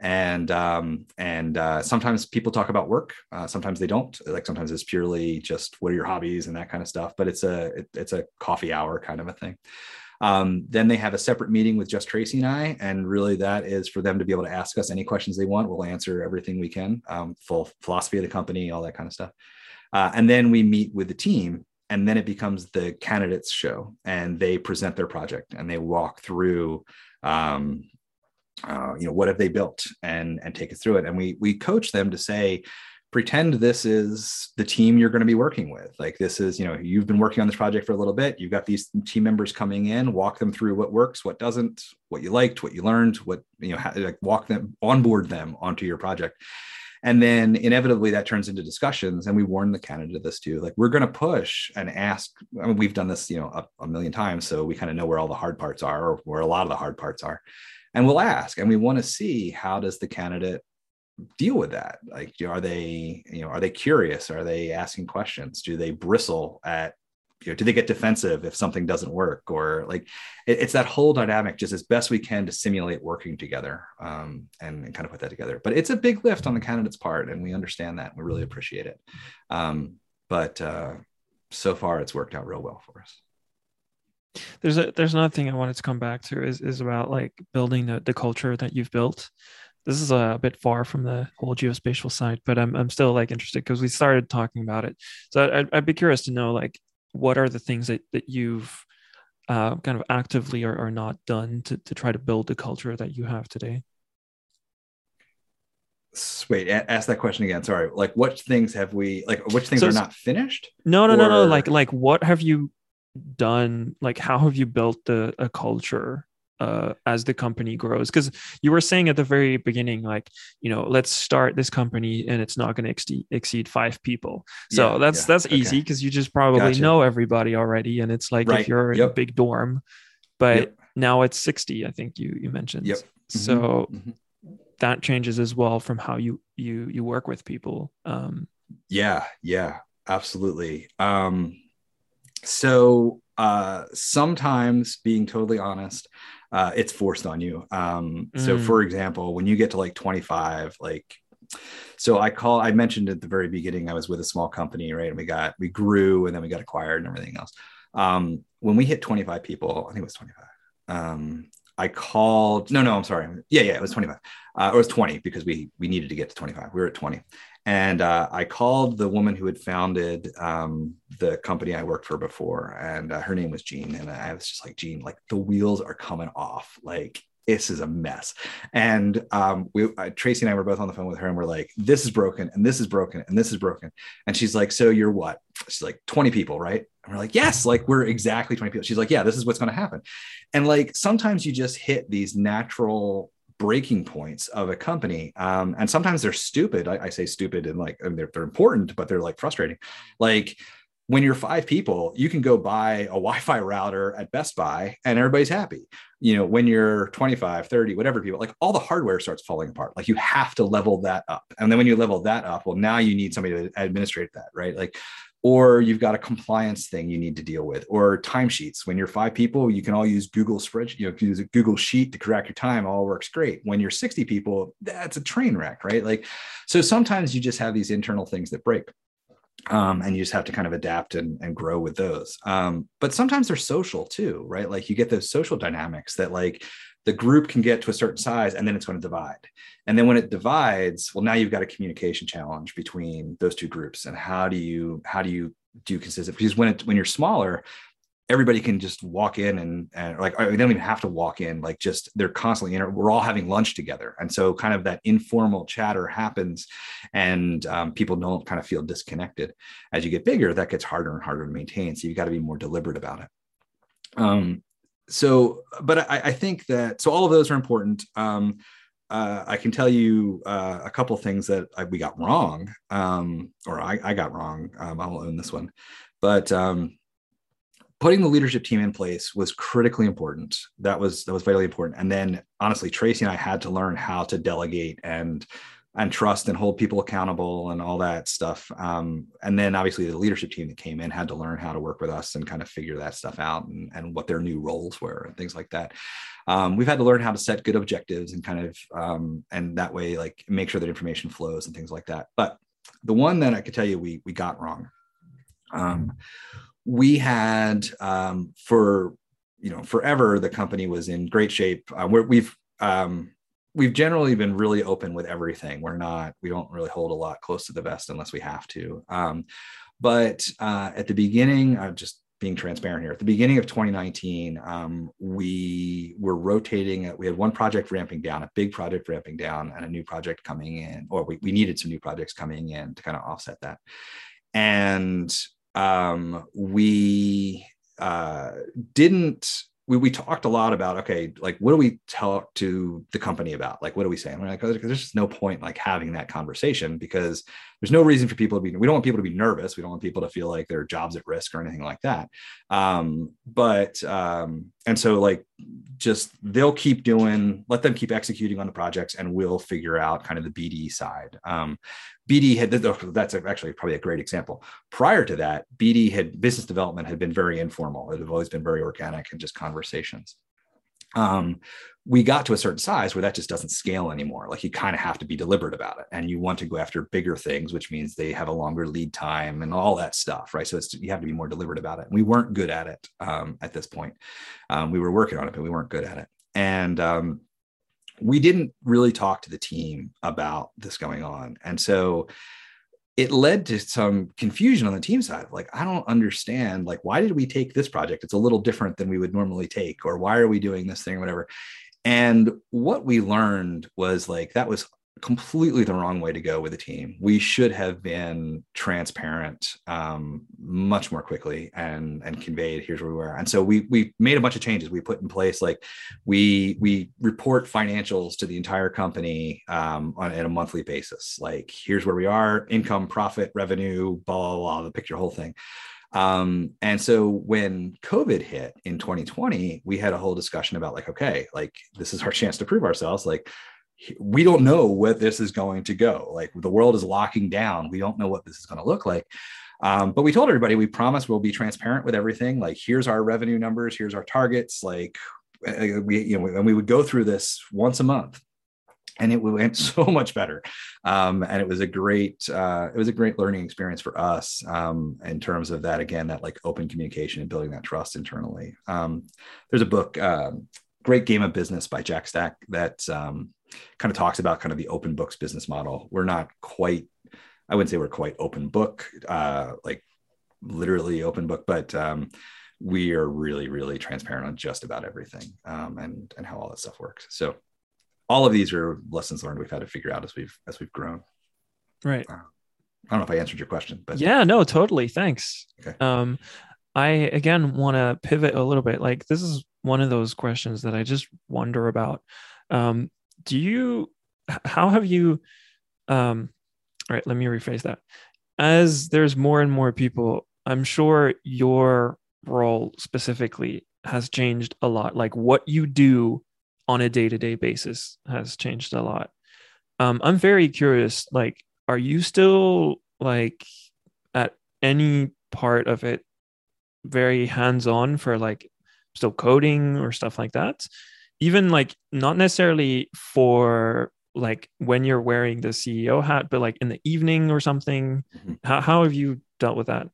And um, and uh, sometimes people talk about work. Uh, sometimes they don't. Like sometimes it's purely just what are your hobbies and that kind of stuff. But it's a it, it's a coffee hour kind of a thing. Um, then they have a separate meeting with just Tracy and I, and really that is for them to be able to ask us any questions they want. We'll answer everything we can, um, full philosophy of the company, all that kind of stuff. Uh, and then we meet with the team, and then it becomes the candidates show, and they present their project and they walk through. Um, uh, you know what have they built and and take us through it and we we coach them to say pretend this is the team you're going to be working with. Like this is you know you've been working on this project for a little bit. You've got these team members coming in. Walk them through what works what doesn't what you liked what you learned what you know how, like walk them onboard them onto your project. And then inevitably that turns into discussions and we warn the candidate of this too. Like we're going to push and ask I mean, we've done this you know a, a million times so we kind of know where all the hard parts are or where a lot of the hard parts are. And we'll ask and we want to see how does the candidate deal with that? Like are they you know are they curious? Are they asking questions? Do they bristle at you know do they get defensive if something doesn't work? Or like it, it's that whole dynamic just as best we can to simulate working together um, and, and, kind of put that together. But it's a big lift on the candidate's part and we understand that we really appreciate it. Um, but uh, so far it's worked out real well for us. There's a there's another thing i wanted to come back to is is about like building the, the culture that you've built this is a bit far from the whole geospatial side, but I'm I'm still like interested because we started talking about it. So I'd, I'd be curious to know like what are the things that that you've uh, kind of actively or, or not done to to try to build the culture that you have today. Wait, ask that question again. Sorry. Like, what things have we like? Which things so, are not finished? No, no, or... no, no. Like, like what have you done? Like, how have you built the a culture uh, as the company grows because you were saying at the very beginning like you know let's start this company and it's not going to exceed, exceed five people so yeah, that's yeah. that's okay. easy because you just probably gotcha. know everybody already and it's like right. if you're yep. in a big dorm but yep. now it's 60 i think you you mentioned yep. Mm-hmm. so mm-hmm. that changes as well from how you you you work with people um yeah yeah absolutely um so uh sometimes being totally honest uh, it's forced on you. Um, mm. So, for example, when you get to like 25, like, so I call, I mentioned at the very beginning, I was with a small company, right? And we got, we grew and then we got acquired and everything else. Um, when we hit 25 people, I think it was 25. Um, I called, no, no, I'm sorry. Yeah, yeah, it was 25. Uh, it was 20 because we, we needed to get to 25. We were at 20. And uh, I called the woman who had founded um, the company I worked for before, and uh, her name was Jean. And I was just like, Jean, like the wheels are coming off. Like this is a mess. And um, we, uh, Tracy and I were both on the phone with her, and we're like, this is broken, and this is broken, and this is broken. And she's like, so you're what? She's like, 20 people, right? And we're like, yes, like we're exactly 20 people. She's like, yeah, this is what's going to happen. And like sometimes you just hit these natural breaking points of a company. Um, and sometimes they're stupid. I, I say stupid and like I mean, they're, they're important, but they're like frustrating. Like when you're five people, you can go buy a Wi-Fi router at Best Buy and everybody's happy. You know, when you're 25, 30, whatever people, like all the hardware starts falling apart. Like you have to level that up. And then when you level that up, well, now you need somebody to administrate that, right? Like or you've got a compliance thing you need to deal with, or timesheets. When you're five people, you can all use Google spreadsheet, you know, use a Google Sheet to track your time. All works great. When you're 60 people, that's a train wreck, right? Like, so sometimes you just have these internal things that break. Um, and you just have to kind of adapt and, and grow with those. Um, but sometimes they're social too, right? Like you get those social dynamics that like the group can get to a certain size and then it's going to divide. And then when it divides, well, now you've got a communication challenge between those two groups. And how do you how do you do consistent? Because when it when you're smaller, everybody can just walk in and, and like they don't even have to walk in like just they're constantly in we're all having lunch together and so kind of that informal chatter happens and um, people don't kind of feel disconnected as you get bigger that gets harder and harder to maintain so you've got to be more deliberate about it um, so but I, I, think that so all of those are important um, uh, I can tell you uh, a couple things that I, we got wrong, um, or I, I, got wrong. Um, I'll own this one, but um, putting the leadership team in place was critically important. That was that was vitally important. And then honestly, Tracy and I had to learn how to delegate and and trust and hold people accountable and all that stuff. Um, and then obviously the leadership team that came in had to learn how to work with us and kind of figure that stuff out and, and what their new roles were and things like that. Um, we've had to learn how to set good objectives and kind of um, and that way like make sure that information flows and things like that. But the one that I could tell you we we got wrong. Um, we had um, for you know forever the company was in great shape. Uh, we've um, we've generally been really open with everything. We're not, we don't really hold a lot close to the vest unless we have to. Um, but uh, at the beginning, I'm just being transparent here. At the beginning of 2019, um, we were rotating. We had one project ramping down, a big project ramping down, and a new project coming in, or we, we needed some new projects coming in to kind of offset that. And um, we uh, didn't we, we talked a lot about okay like what do we talk to the company about? Like what are we saying we're like there's just no point like having that conversation because there's no reason for people to be we don't want people to be nervous. We don't want people to feel like their jobs at risk or anything like that. Um, but um, and so like just they'll keep doing let them keep executing on the projects and we'll figure out kind of the bd side. Um, bd had that's actually probably a great example prior to that bd had business development had been very informal it had always been very organic and just conversations um, we got to a certain size where that just doesn't scale anymore. Like you kind of have to be deliberate about it, and you want to go after bigger things, which means they have a longer lead time and all that stuff, right? So you have to be more deliberate about it. And we weren't good at it um, at this point. Um, we were working on it, but we weren't good at it, and um, we didn't really talk to the team about this going on, and so it led to some confusion on the team side. Like i don't understand like why did we take this project? It's a little different than we would normally take or why are we doing this thing or whatever? And what we learned was like that was completely the wrong way to go with the team. We should have been transparent um, much more quickly and and conveyed here's where we were. And so we we made a bunch of changes. We put in place like we we report financials to the entire company um, on, on a monthly basis. Like here's where we are: income, profit, revenue, blah blah blah. The picture whole thing. Um, and so when COVID hit in 2020, we had a whole discussion about like, okay, like this is our chance to prove ourselves. Like we don't know where this is going to go. Like the world is locking down. We don't know what this is going to look like. Um, but we told everybody we promise we'll be transparent with everything. Like here's our revenue numbers, here's our targets. Like uh, we, you know, and we would go through this once a month, and it went so much better. Um, and it was a great, uh, it was a great learning experience for us um, in terms of that. Again, that like open communication and building that trust internally. Um, there's a book, um, Great Game of Business by Jack Stack that um, kind of talks about kind of the open books business model. We're not quite, I wouldn't say we're quite open book, uh, like literally open book, but um, we are really, really transparent on just about everything um, and and how all that stuff works. So all of these are lessons learned we've had to figure out as we've as we've grown. Right. Uh, I don't know if I answered your question, but yeah, no, totally. Thanks. Okay. Um, I again want to pivot a little bit. Like this is one of those questions that I just wonder about. Um, do you how have you um all right let me rephrase that. As there's more and more people i'm sure your role specifically has changed a lot. Like what you do on a day-to-day basis has changed a lot. Um i'm very curious like are you still like at any part of it very hands on for like still coding or stuff like that? Even like not necessarily for like when you're wearing the CEO hat, but like in the evening or something. Mm-hmm. How, how have you dealt with that?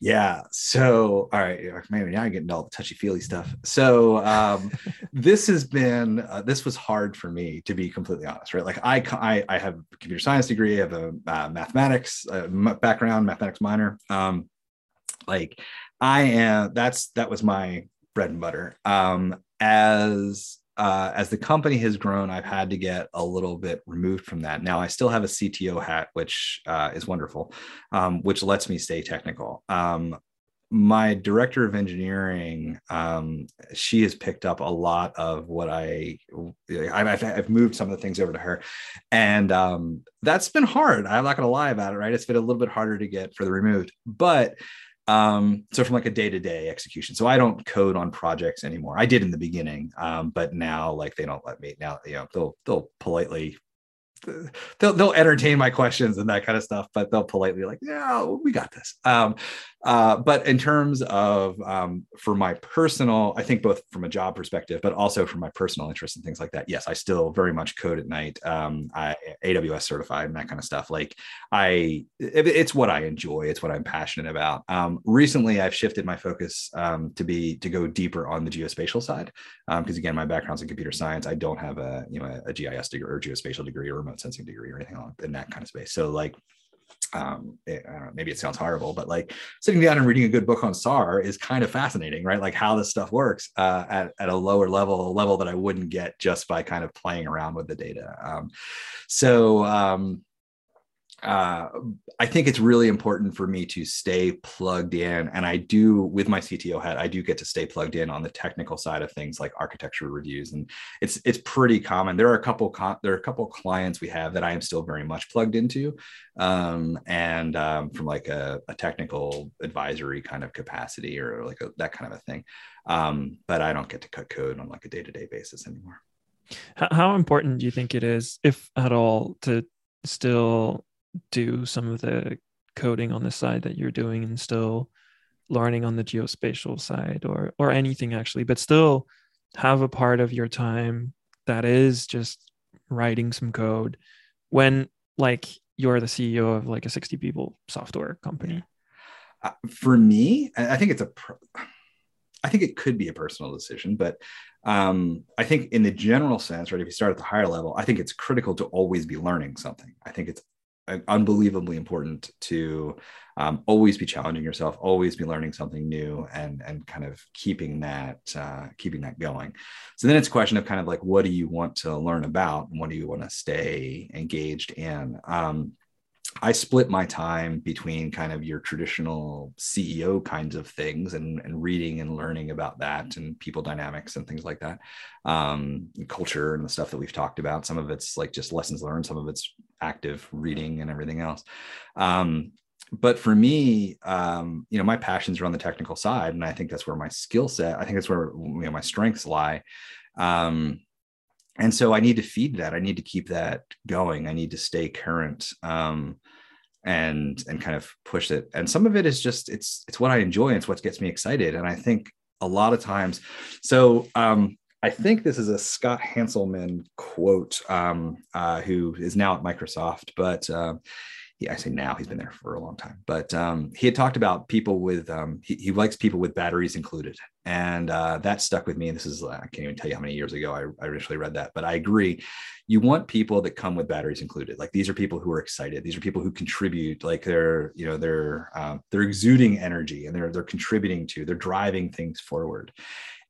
Yeah. So, all right, maybe now I'm getting all the touchy feely stuff. So, um, this has been uh, this was hard for me to be completely honest, right? Like, I I, I have a computer science degree, I have a uh, mathematics uh, background, mathematics minor. Um, like, I am that's that was my bread and butter. Um, as uh, as the company has grown, I've had to get a little bit removed from that. Now I still have a CTO hat, which uh, is wonderful, um, which lets me stay technical. Um, my director of engineering, um, she has picked up a lot of what I, I've, I've, moved some of the things over to her, and um, that's been hard. I'm not going to lie about it, right? It's been a little bit harder to get further removed, but um so from like a day-to-day execution. So i don't code on projects anymore. I did in the beginning um but now like they don't let me. Now you know they'll they'll politely they'll they'll entertain my questions and that kind of stuff, but they'll politely like, yeah, we got this. Um, uh, but in terms of um, for my personal, I think both from a job perspective, but also from my personal interest and things like that. Yes, I still very much code at night. Um, I AWS certified and that kind of stuff. Like I, it, it's what I enjoy. It's what I'm passionate about. Um, recently, I've shifted my focus um, to be to go deeper on the geospatial side because um, again, my background's in computer science. I don't have a you know a, a GIS degree or geospatial degree or sensing degree or anything in that kind of space. So like um it, know, maybe it sounds horrible but like sitting down and reading a good book on SAR is kind of fascinating right like how this stuff works uh, at, at a lower level a level that i wouldn't get just by kind of playing around with the data um, so um, uh, I think it's really important for me to stay plugged in. And I do, with my CTO hat, I do get to stay plugged in on the technical side of things like architecture reviews. And it's it's pretty common. There are a couple con- there are a couple clients we have that I am still very much plugged into, um, and um, from like a, a, technical advisory kind of capacity or like a, that kind of a thing. Um, but I don't get to cut code on like a day to day basis anymore. How important do you think it is, if at all, to still do some of the coding on the side that you're doing and still learning on the geospatial side or or anything actually but still have a part of your time that is just writing some code when like you're the CEO of like a 60 people software company uh, for me i think it's a i think it could be a personal decision but um, I think in the general sense, right, if you start at the higher level, I think it's critical to always be learning something. I think it's unbelievably important to um, always be challenging yourself always be learning something new and and kind of keeping that uh, keeping that going. So then it's a question of kind of like what do you want to learn about and what do you want to stay engaged in? Um, I split my time between kind of your traditional CEO kinds of things and, and reading and learning about that and people dynamics and things like that, um, culture and the stuff that we've talked about. Some of it's like just lessons learned, some of it's active reading and everything else. Um, but for me, um, you know, my passions are on the technical side, and I think that's where my skill set. I think that's where you know my strengths lie. Um, and so I need to feed that. I need to keep that going. I need to stay current um, and and kind of push it. And some of it is just it's it's what I enjoy. It's what gets me excited. And I think a lot of times, so um, I think this is a Scott Hanselman quote, um, uh, who is now at Microsoft, but uh, he, I say now he's been there for a long time, but um, he had talked about people with um, he, he, likes people with batteries included, and uh, that stuck with me. And this is I can't even tell you how many years ago I, I initially read that, but I agree. You want people that come with batteries included. Like these are people who are excited. These are people who contribute. Like they're you know they're um, they're exuding energy and they're they're contributing to. They're driving things forward,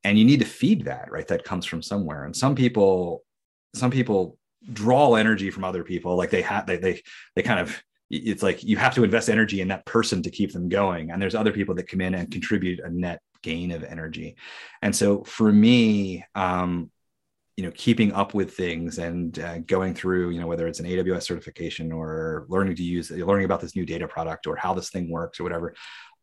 and you need to feed that right. That comes from somewhere. And some people some people draw energy from other people like they have they, they they kind of it's like you have to invest energy in that person to keep them going. And there's other people that come in and contribute a net gain of energy. And so for me um, you know keeping up with things and uh, going through you know whether it's an aws certification or learning to use learning about this new data product or how this thing works or whatever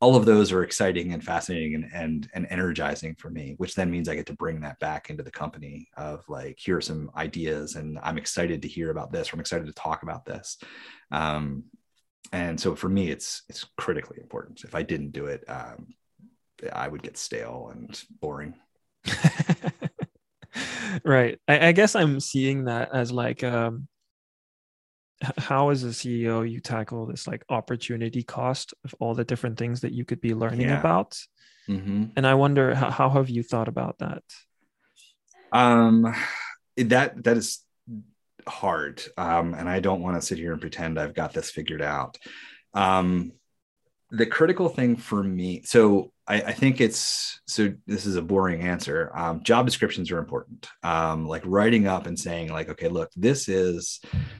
all of those are exciting and fascinating and, and and energizing for me which then means i get to bring that back into the company of like here are some ideas and i'm excited to hear about this or i'm excited to talk about this. Um, and so for me, it's it's critically important. If I didn't do it, um, I would get stale and boring. right. I, I, guess I'm seeing that as like um, how as a ceo you tackle this like opportunity cost of all the different things that you could be learning yeah. about mm-hmm. and i wonder how, how have you thought about that um that that is hard um and i don't want to sit here and pretend i've got this figured out. Um the critical thing for me so I, I, think it's so this is a boring answer. Um, job descriptions are important. Um, like writing up and saying like okay look this is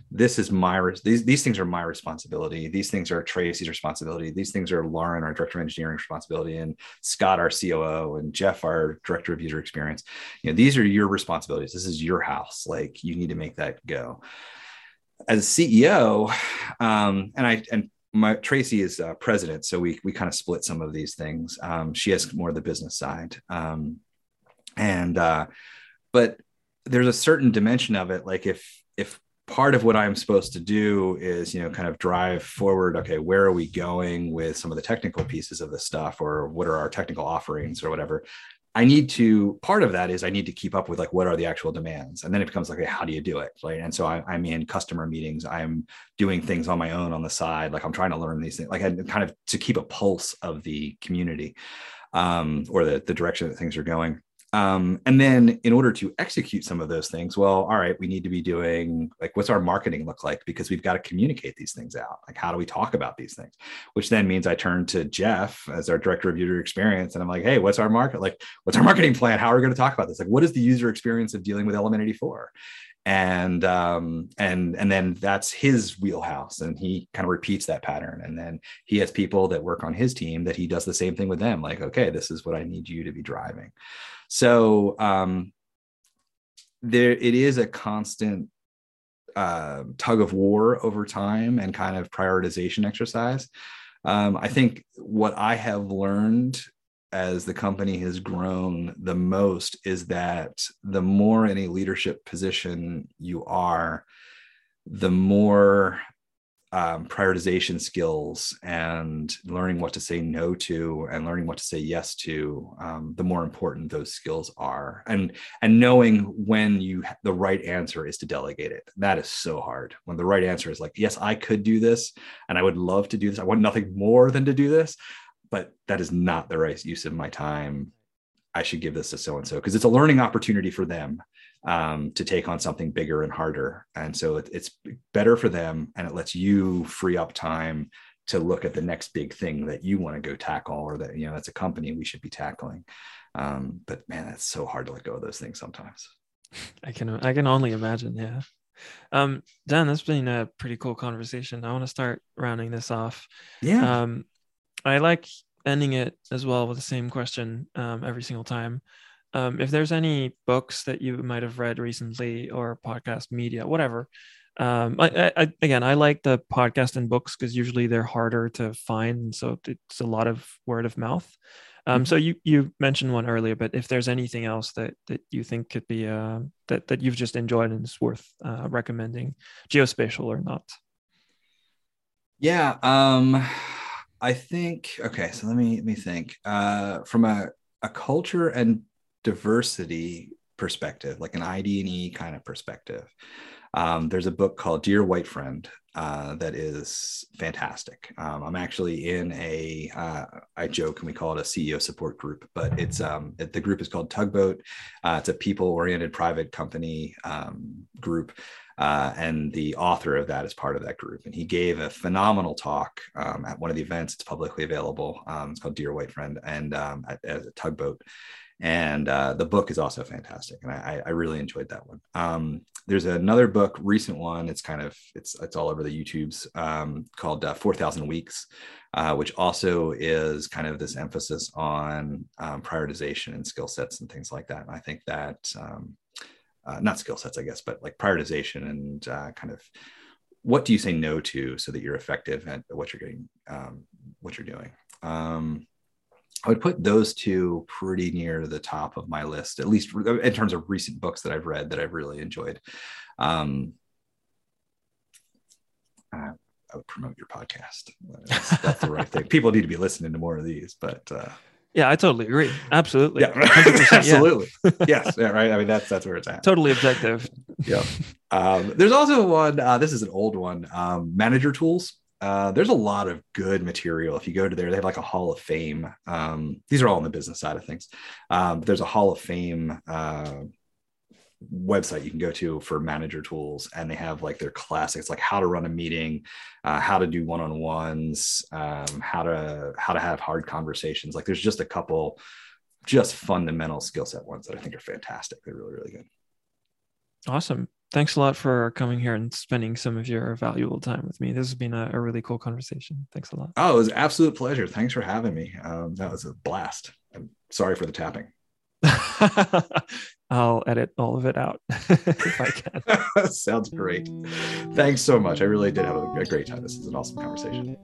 this is my these, these things are my responsibility. These things are tracy's responsibility. These things are lauren our director of engineering responsibility and scott our coo and jeff our director of user experience. You know these are your responsibilities. This is your house. Like you need to make that go. As ceo um, and i and my Tracy is uh, president, so we we kind of split some of these things. Um, she has more of the business side, um, and uh, but there's a certain dimension of it. Like if if part of what I'm supposed to do is you know kind of drive forward. Okay, where are we going with some of the technical pieces of the stuff, or what are our technical offerings, or whatever. I need to part of that is I need to keep up with like what are the actual demands, and then it becomes like, okay, how do you do it? Right, and so I, am in customer meetings. I'm doing things on my own on the side, like I'm trying to learn these things, like I kind of to keep a pulse of the community um, or the the direction that things are going. Um, and then in order to execute some of those things, well, all right, we need to be doing like what's our marketing look like because we've got to communicate these things out. Like, how do we talk about these things? Which then means I turn to Jeff as our director of user experience, and I'm like, hey, what's our market? Like, what's our marketing plan? How are we going to talk about this? Like, what is the user experience of dealing with Element 84? and um and and then that's his wheelhouse and he kind of repeats that pattern and then he has people that work on his team that he does the same thing with them like okay this is what i need you to be driving so um, there, it is a constant uh, tug of war over time and kind of prioritization exercise. Um, I think what I have learned as the company has grown the most is that the more in a leadership position you are, the more um, prioritization skills and learning what to say no to and learning what to say yes to um, the more important those skills are. And and knowing when you the right answer is to delegate it. That is so hard. When the right answer is like yes i could do this and i would love to do this. I want nothing more than to do this but that is not the right use of my time. I should give this to so and so because it's a learning opportunity for them um, to take on something bigger and harder. And so it, it's better for them and it lets you free up time to look at the next big thing that you want to go tackle or that, you know, that's a company we should be tackling. Um, but man, that's so hard to let go of those things sometimes. I can, I can only imagine. Yeah. Um, Dan, has been a pretty cool conversation. I want to start rounding this off. Yeah. Um, I like ending it as well with the same question um, every single time um, if there's any books that you might have read recently or podcast media, whatever. Um, I, I, again, I like the podcast and books because usually they're harder to find, so it's a lot of word of mouth. Um, mm-hmm. So you you mentioned one earlier, but if there's anything else that that you think could be uh, that that you've just enjoyed and is worth uh, recommending, geospatial or not? Yeah, um, I think okay. So let me let me think. Uh, from a a culture and diversity perspective, like an ID&E kind of perspective. Um, there's a book called Dear White Friend uh, that is fantastic. Um, I'm actually in a, uh, I joke and we call it a CEO support group, but it's um, it, the group is called Tugboat. Uh, it's a people-oriented private company um, group. Uh, and the author of that is part of that group. And he gave a phenomenal talk um, at one of the events. It's publicly available. Um, it's called Dear White Friend and at, at, a tugboat and uh, the book is also fantastic and i, I really enjoyed that one. Um, there's another book recent one it's kind of it's it's all over the youtubes um, called uh, 4000 weeks uh, which also is kind of this emphasis on um, prioritization and skill sets and things like that. And i think that um, uh, not skill sets i guess but like prioritization and uh, kind of what do you say no to so that you're effective at what you're getting um, what you're doing? Um, I would put those two pretty near the top of my list, at least in terms of recent books that I've read that I've really enjoyed. Um, I would promote your podcast. That's, that's the right thing. People need to be listening to more of these, but uh, yeah, I totally agree. Absolutely. Yeah, absolutely. yes. Yeah, right. I mean, that's that's where it's at. Totally objective. yeah. Um, there's also one. Uh, this is an old one. Um, manager tools. Uh, there's a lot of good material. If you go to there, they have like a Hall of Fame. Um, these are all on the business side of things. Um, there's a Hall of Fame uh, website you can go to for manager tools and they have like their classics like how to run a meeting uh, how to do one-on-ones um, how to how to have hard conversations like there's just a couple just fundamental skill set ones that i think are fantastic they're really really good awesome thanks a lot for coming here and spending some of your valuable time with me this has been a, a really cool conversation thanks a lot oh it was an absolute pleasure thanks for having me um, that was a blast i'm sorry for the tapping I'll edit all of it out if I can. Sounds great. Thanks so much. I really did have a, a great time. This is an awesome conversation.